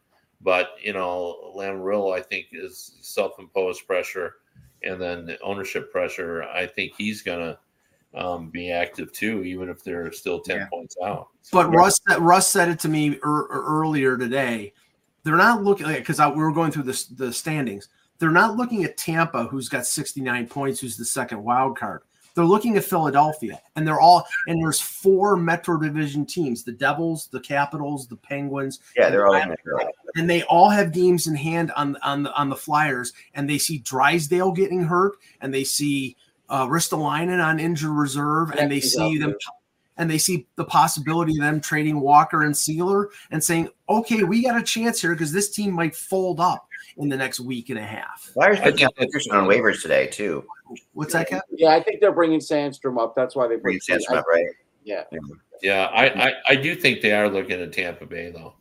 Speaker 3: But you know, Lamoriello, I think, is self-imposed pressure, and then the ownership pressure. I think he's gonna um, be active too, even if they're still ten yeah. points out.
Speaker 1: But yeah. Russ, Russ said it to me er, earlier today. They're not looking because we were going through the, the standings. They're not looking at Tampa, who's got 69 points, who's the second wild card. They're looking at Philadelphia, and they're all and there's four Metro Division teams: the Devils, the Capitals, the Penguins.
Speaker 5: Yeah, they're all
Speaker 1: and they all have games in hand on on the on the Flyers, and they see Drysdale getting hurt, and they see uh, Ristolainen on injured reserve, and they see them and they see the possibility of them trading Walker and Seeler and saying, okay, we got a chance here because this team might fold up in the next week and a half.
Speaker 5: Flyers put Peterson on waivers today too.
Speaker 1: What's that, Kevin?
Speaker 2: Yeah, I think they're bringing Sandstrom up. That's why they bring
Speaker 5: Sandstrom up, right?
Speaker 2: Yeah.
Speaker 3: Yeah, I, I, I do think they are looking at Tampa Bay though.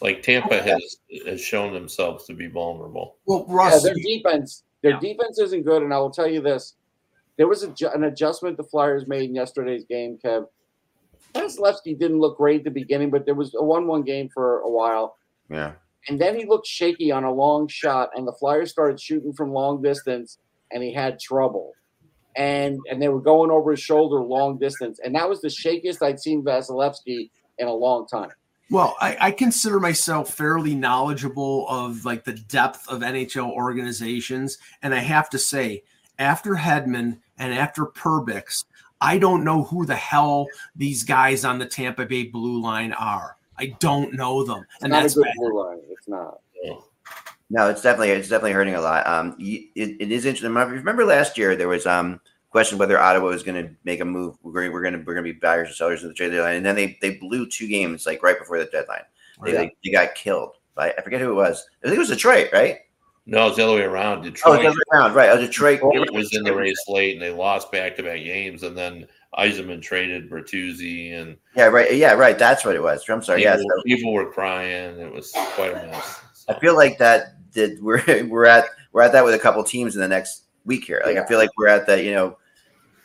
Speaker 3: Like Tampa has has shown themselves to be vulnerable.
Speaker 1: Well, Russ,
Speaker 2: yeah, their defense, their yeah. defense isn't good, and I will tell you this: there was a, an adjustment the Flyers made in yesterday's game, Kev. Vasilevskiy didn't look great at the beginning, but there was a one-one game for a while.
Speaker 5: Yeah.
Speaker 2: And then he looked shaky on a long shot, and the Flyers started shooting from long distance, and he had trouble. And and they were going over his shoulder long distance, and that was the shakiest I'd seen Vasilevskiy in a long time.
Speaker 1: Well, I, I, consider myself fairly knowledgeable of like the depth of NHL organizations, and I have to say, after Hedman and after Perbix, I don't know who the hell these guys on the Tampa Bay blue line are. I don't know them,
Speaker 2: it's and that's a good blue line. It's not.
Speaker 5: No, it's definitely it's definitely hurting a lot. Um, it, it is interesting. Remember last year there was um question whether Ottawa was going to make a move. We're, we're going to we're going to be buyers and sellers in the trade deadline, and then they they blew two games like right before the deadline. They, yeah. they, they, got killed. By, I forget who it was. I think it was Detroit, right?
Speaker 3: No, it's the other way around. Detroit.
Speaker 5: Oh, the other way around, right? Oh, Detroit
Speaker 3: was in the race late, and they lost back to back games, and then Yzerman traded Bertuzzi, and
Speaker 5: yeah, right, yeah, right. That's what it was. I'm sorry.
Speaker 3: People,
Speaker 5: yeah,
Speaker 3: so, people were crying. It was quite a mess.
Speaker 5: So. I feel like that. Did we're we're at we're at that with a couple teams in the next week here. Like I feel like we're at that. You know,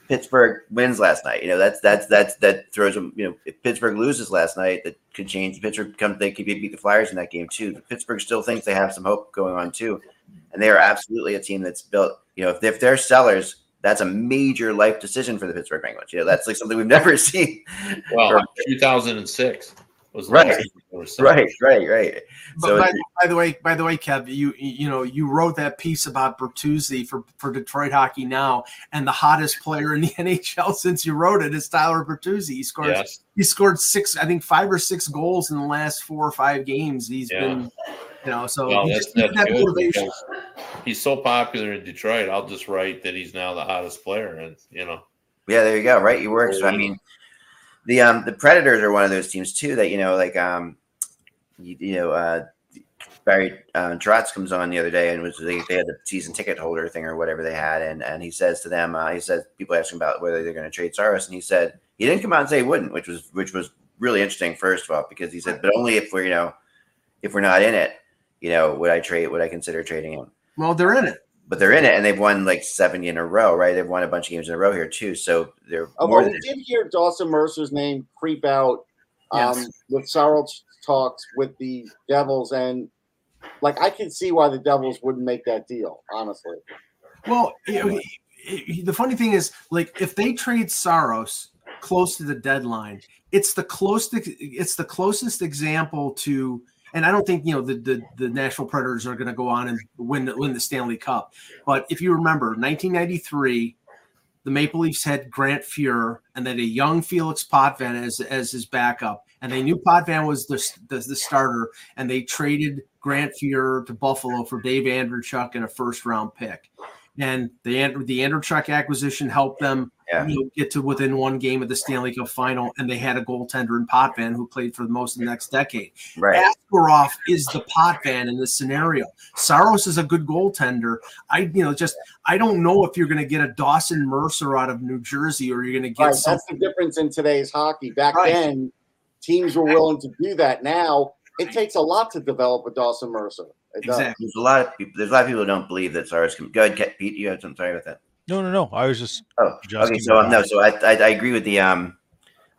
Speaker 5: Pittsburgh wins last night. You know, that's that's that's that throws them. You know, if Pittsburgh loses last night, that could change. Pittsburgh come they could beat the Flyers in that game too. Pittsburgh still thinks they have some hope going on too and they are absolutely a team that's built. You know, if, if they're sellers, that's a major life decision for the Pittsburgh Penguins. You know, that's like something we've never seen.
Speaker 3: Well, 2006 was
Speaker 5: right, right, right, right.
Speaker 1: But so by, by, the way, by the way, Kev, you you know you wrote that piece about Bertuzzi for for Detroit Hockey Now, and the hottest player in the NHL since you wrote it is Tyler Bertuzzi. He scored yes. he scored six, I think five or six goals in the last four or five games. He's yeah. been you know, so well, that's, that's that
Speaker 3: motivation. He's so popular in Detroit. I'll just write that he's now the hottest player, and you know.
Speaker 5: Yeah, there you go. Right, you work. So, I mean, the um the Predators are one of those teams too that you know like um you, you know uh Barry uh, Trotz comes on the other day and was they, they had the season ticket holder thing or whatever they had and and he says to them uh, he says people ask him about whether they're going to trade Saros and he said he didn't come out and say he wouldn't which was which was really interesting first of all because he said but only if we're you know if we're not in it you know, would I trade? Would I consider trading him?
Speaker 1: Well, they're in it,
Speaker 5: but they're in it, and they've won like seven in a row, right? They've won a bunch of games in a row here too. So they're.
Speaker 2: Oh, more we did hear Dawson Mercer's name creep out um, yes. with Saros talks with the Devils, and like I can see why the Devils wouldn't make that deal, honestly.
Speaker 1: Well, the funny thing is, like, if they trade Saros close to the deadline, it's the closest. It's the closest example to and I don't think you know the the, the Predators are going to go on and win win the Stanley Cup. But if you remember, 1993, the Maple Leafs had Grant Fuhr and then a young Felix Potvin as as his backup, and they knew Potvin was the, the, the starter, and they traded Grant Fuhr to Buffalo for Dave Andreychuk and a first round pick. And the the Andreychuk acquisition helped them yeah. you know, get to within one game of the Stanley Cup final, and they had a goaltender in Potvin who played for the most of the next decade.
Speaker 5: Right.
Speaker 1: Askarov is the Potvin in this scenario. Saros is a good goaltender. I, you know, just I don't know if you're going to get a Dawson Mercer out of New Jersey or you're going to get.
Speaker 2: Right, that's the difference in today's hockey. Back right. then, teams were willing to do that. Now it takes a lot to develop a Dawson Mercer.
Speaker 5: Exactly. There's a lot of people. There's a lot of people who don't believe that Saros can. Go ahead, Pete. You had something to say with that.
Speaker 4: No, no, no. I was just.
Speaker 5: Oh, okay. So um, no. So I, I, I agree with the um,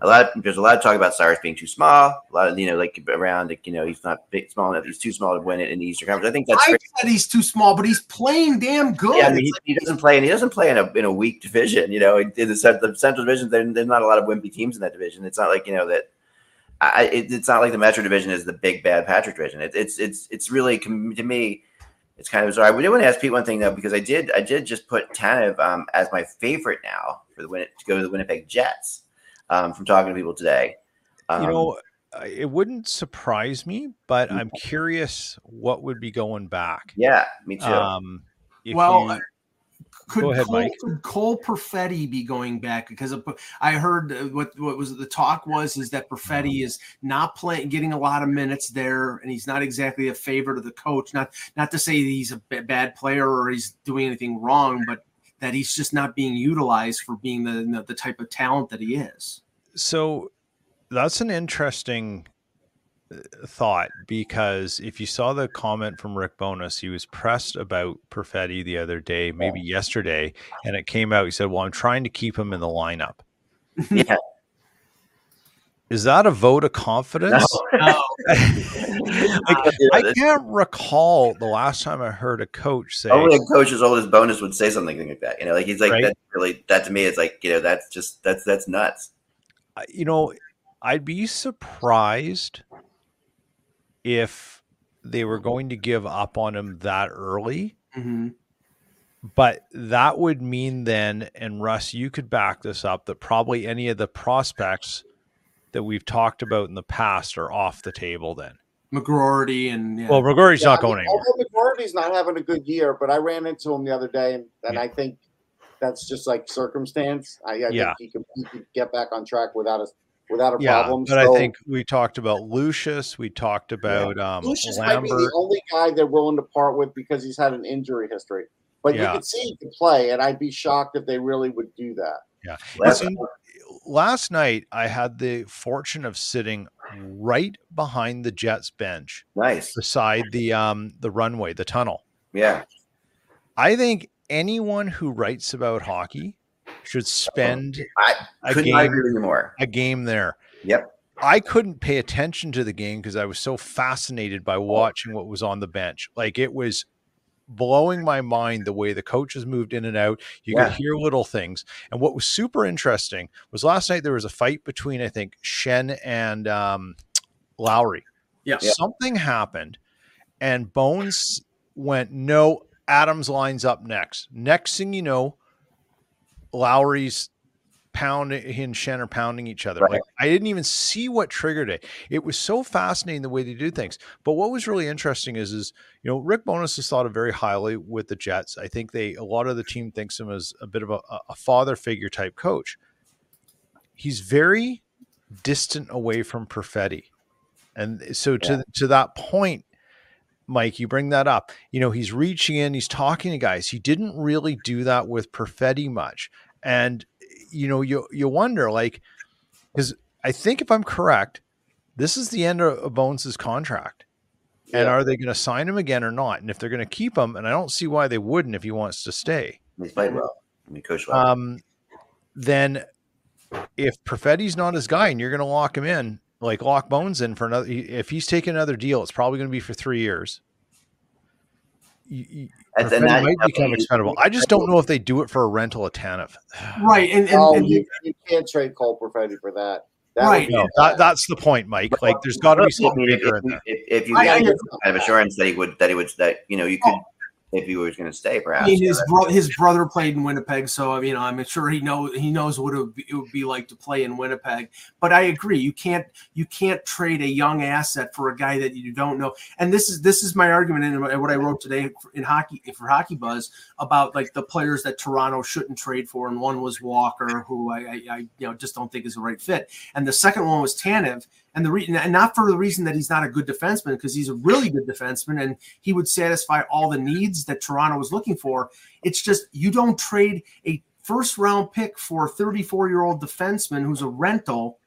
Speaker 5: a lot of, there's a lot of talk about Saros being too small. A lot of you know, like around, like, you know, he's not big, small enough. He's too small to win it in the Eastern Conference. I think that's.
Speaker 1: I said he's too small, but he's playing damn good.
Speaker 5: Yeah, I mean, he, he, doesn't play, and he doesn't play in a in a weak division. You know, in the, the Central Division, there, there's not a lot of wimpy teams in that division. It's not like you know that. I, it, it's not like the Metro Division is the big bad Patrick Division. It, it's it's it's really to me it's kind of bizarre. We did want to ask Pete one thing though, because I did I did just put Tanev um, as my favorite now for the win to go to the Winnipeg Jets um, from talking to people today. Um,
Speaker 4: you know, it wouldn't surprise me, but I'm curious what would be going back.
Speaker 5: Yeah, me too. Um,
Speaker 1: well, you, could ahead, Cole, could Cole Perfetti be going back? Because of, I heard uh, what what was the talk was is that Perfetti is not playing, getting a lot of minutes there, and he's not exactly a favorite of the coach. Not not to say he's a bad player or he's doing anything wrong, but that he's just not being utilized for being the the type of talent that he is.
Speaker 4: So that's an interesting uh, Uh, thought because if you saw the comment from Rick Bowness, he was pressed about Perfetti the other day, maybe yesterday, and it came out. He said, "Well, I'm trying to keep him in the lineup."
Speaker 5: Yeah.
Speaker 4: Is that a vote of confidence? No. no. like, I can't recall the last time I heard a coach say.
Speaker 5: Only a coach as old as Bowness would say something like that. You know, like he's like right? that. Really, that to me is like you know that's just that's that's nuts.
Speaker 4: You know, I'd be surprised if they were going to give up on him that early.
Speaker 1: Mm-hmm.
Speaker 4: But that would mean then, and Russ, you could back this up, that probably any of the prospects that we've talked about in the past are off the table then.
Speaker 1: McGroarty and
Speaker 4: yeah. well, McGroarty's yeah, not going anywhere.
Speaker 2: McGroarty's not having a good year, but I ran into him the other day, and, and yeah. I think that's just like circumstance. I, I yeah. think he can, he can get back on track without a without a yeah, problem.
Speaker 4: But so, I think we talked about Lucius. We talked about yeah. um, Lucius Lambert. might be the
Speaker 2: only guy they're willing to part with because he's had an injury history. But yeah. you can see he can play, and I'd be shocked if they really would do that.
Speaker 4: Yeah. Listen, last night I had the fortune of sitting right behind the Jets bench.
Speaker 5: Nice.
Speaker 4: Beside the um the runway, the tunnel.
Speaker 5: Yeah.
Speaker 4: I think anyone who writes about hockey should spend
Speaker 5: I a couldn't game, agree anymore.
Speaker 4: A game there.
Speaker 5: Yep.
Speaker 4: I couldn't pay attention to the game because I was so fascinated by watching what was on the bench. Like it was blowing my mind the way the coaches moved in and out. You yeah. could hear little things. And what was super interesting was last night there was a fight between, I think, Schenn and um, Lowry.
Speaker 1: Yeah.
Speaker 4: Something happened and Bowness went, no, Adams lines up next. Next thing you know, Lowry's pounding he and Schenn are pounding each other. Right. Like I didn't even see what triggered it. It was so fascinating the way they do things. But what was really interesting is is you know Rick Bowness is thought of very highly with the Jets. I think they a lot of the team thinks him as a bit of a, a father figure type coach. He's very distant away from Perfetti. And so to yeah. to that point, Mike, you bring that up. You know, he's reaching in, he's talking to guys. He didn't really do that with Perfetti much. And you know, you you wonder like because I think if I'm correct, this is the end of Bowness's contract. Yeah. And are they going to sign him again or not? And if they're going to keep him, and I don't see why they wouldn't if he wants to stay.
Speaker 5: He's played well. I mean, coach well.
Speaker 4: Um, then if Perfetti's not his guy and you're going to lock him in, like lock Bowness in for another. If he's taking another deal, it's probably going to be for three years. You, and then that might become expendable. I just don't know if they do it for a rental of Tanev.
Speaker 1: Right, and, and,
Speaker 2: oh,
Speaker 1: and
Speaker 2: you, you, can't trade Cole Perfetti for that. that
Speaker 4: right, no, that, that's the point, Mike. Like, there's got to be something bigger
Speaker 5: if, if, if, you got kind of assurance that he would, that he would, that you know, you oh. could. Oh if he was going to stay, perhaps.
Speaker 1: I mean, his, bro- his brother played in Winnipeg, so you know I'm sure he know he knows what it would, be, it would be like to play in Winnipeg. But I agree, you can't you can't trade a young asset for a guy that you don't know. And this is this is my argument in what I wrote today in hockey for Hockey Buzz about like the players that Toronto shouldn't trade for, and one was Walker, who I, I, I you know just don't think is the right fit, and the second one was Tanev and the and not for the reason that he's not a good defenseman, because he's a really good defenseman and he would satisfy all the needs that Toronto was looking for. It's just you don't trade a first round pick for a 34 year old defenseman who's a rental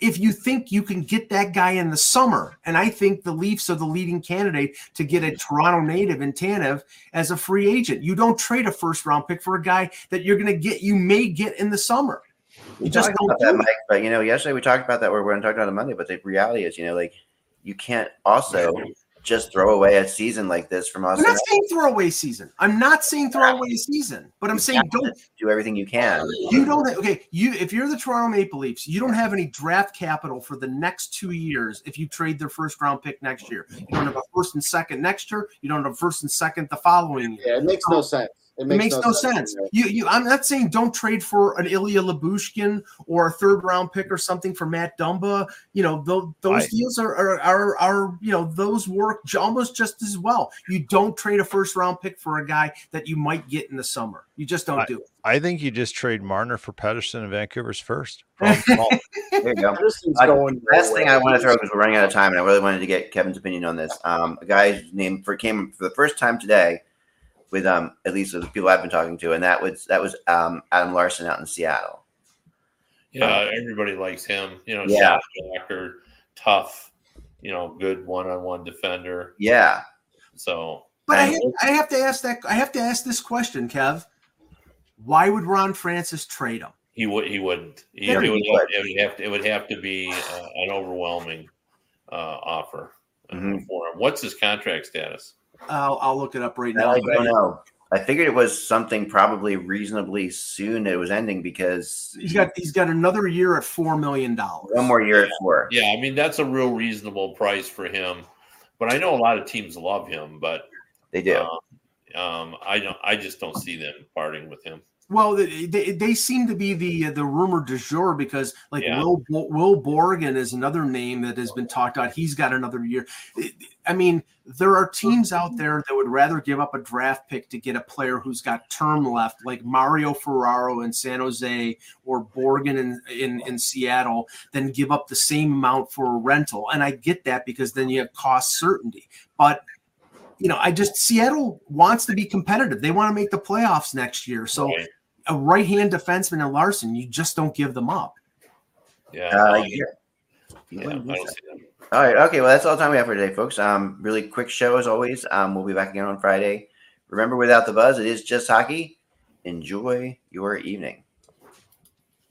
Speaker 1: if you think you can get that guy in the summer. And I think the Leafs are the leading candidate to get a Toronto native in Tanev as a free agent. You don't trade a first round pick for a guy that you're going to get, you may get in the summer. You just don't
Speaker 5: that, Mike. But you know, yesterday we talked about that. Where we're going to talk about it on Monday. But the reality is, you know, like you can't also just throw away a season like this from us.
Speaker 1: I'm not saying throwaway season. I'm not saying throwaway season, but I'm
Speaker 5: You
Speaker 1: saying don't
Speaker 5: do everything you can.
Speaker 1: you don't okay you if you're the toronto maple leafs you don't have any draft capital for the next two years if you trade their first round pick next year you don't have a first and second next year you don't have a first and second the following year
Speaker 2: Yeah, it makes no sense. It
Speaker 1: it
Speaker 2: makes,
Speaker 1: makes, no, sense. You, you, I'm not saying don't trade for an Ilya Lyubushkin or a third round pick or something for Matt Dumba. You know, those, those
Speaker 4: I-
Speaker 1: deals are, are, are, are, you know, those work almost just as well. You don't trade a first round pick for a guy that you might get in the summer. You just don't do it.
Speaker 4: I think you just trade Marner for Pettersson and Vancouver's first.
Speaker 5: There you go. Pettersson's
Speaker 2: going
Speaker 5: last thing I want to throw because we're running out of time, and I really wanted to get Kevin's opinion on this. Um, a guy's name for came for the first time today with um at least with the people I've been talking to, and that was that was um Adam Larsson out in Seattle.
Speaker 3: Yeah, everybody likes him. You know,
Speaker 5: Yeah.
Speaker 3: blocker, tough. You know, good one-on-one defender.
Speaker 5: Yeah,
Speaker 3: So
Speaker 1: But I, have- I have to ask that. I have to ask this question, Kev. Why would Ron Francis trade him?
Speaker 3: he would. He wouldn't. He,
Speaker 1: Yeah,
Speaker 3: it, would
Speaker 5: he
Speaker 3: have,
Speaker 5: would.
Speaker 3: it would have to. It would have to be uh, an overwhelming uh, offer uh,
Speaker 5: Mhm.
Speaker 3: for him. What's his contract status?
Speaker 1: I'll, I'll look it up right now.
Speaker 5: I don't know. I figured it was something probably reasonably soon it was ending because
Speaker 1: He's got he's got another year at four million dollars.
Speaker 5: one more year at four.
Speaker 3: Yeah, I mean that's a real reasonable price for him. But I know a lot of teams love him, but
Speaker 5: They do.
Speaker 3: um, um, I don't. I just don't see them parting with him.
Speaker 1: Well, they, they, seem to be the the rumor du jour because like
Speaker 3: Yeah.
Speaker 1: Will Will Borgen is another name that has been talked about. He's got another year. I mean, there are teams out there that would rather give up a draft pick to get a player who's got term left, like Mario Ferraro in San Jose or Borgen in, in in Seattle, than give up the same amount for a rental. And I get that because then you have cost certainty, but. You know, I just Seattle wants to be competitive. They want to make the playoffs next year. So. A right hand defenseman in Larsson, you just don't give them up.
Speaker 3: Yeah,
Speaker 5: Uh, yeah.
Speaker 3: yeah, I don't see them.
Speaker 5: All right. Okay. Well, that's all the time we have for today, folks. Um, really quick show as always. Um, we'll be back again on Friday. Remember, without the buzz, it is just hockey. Enjoy your evening.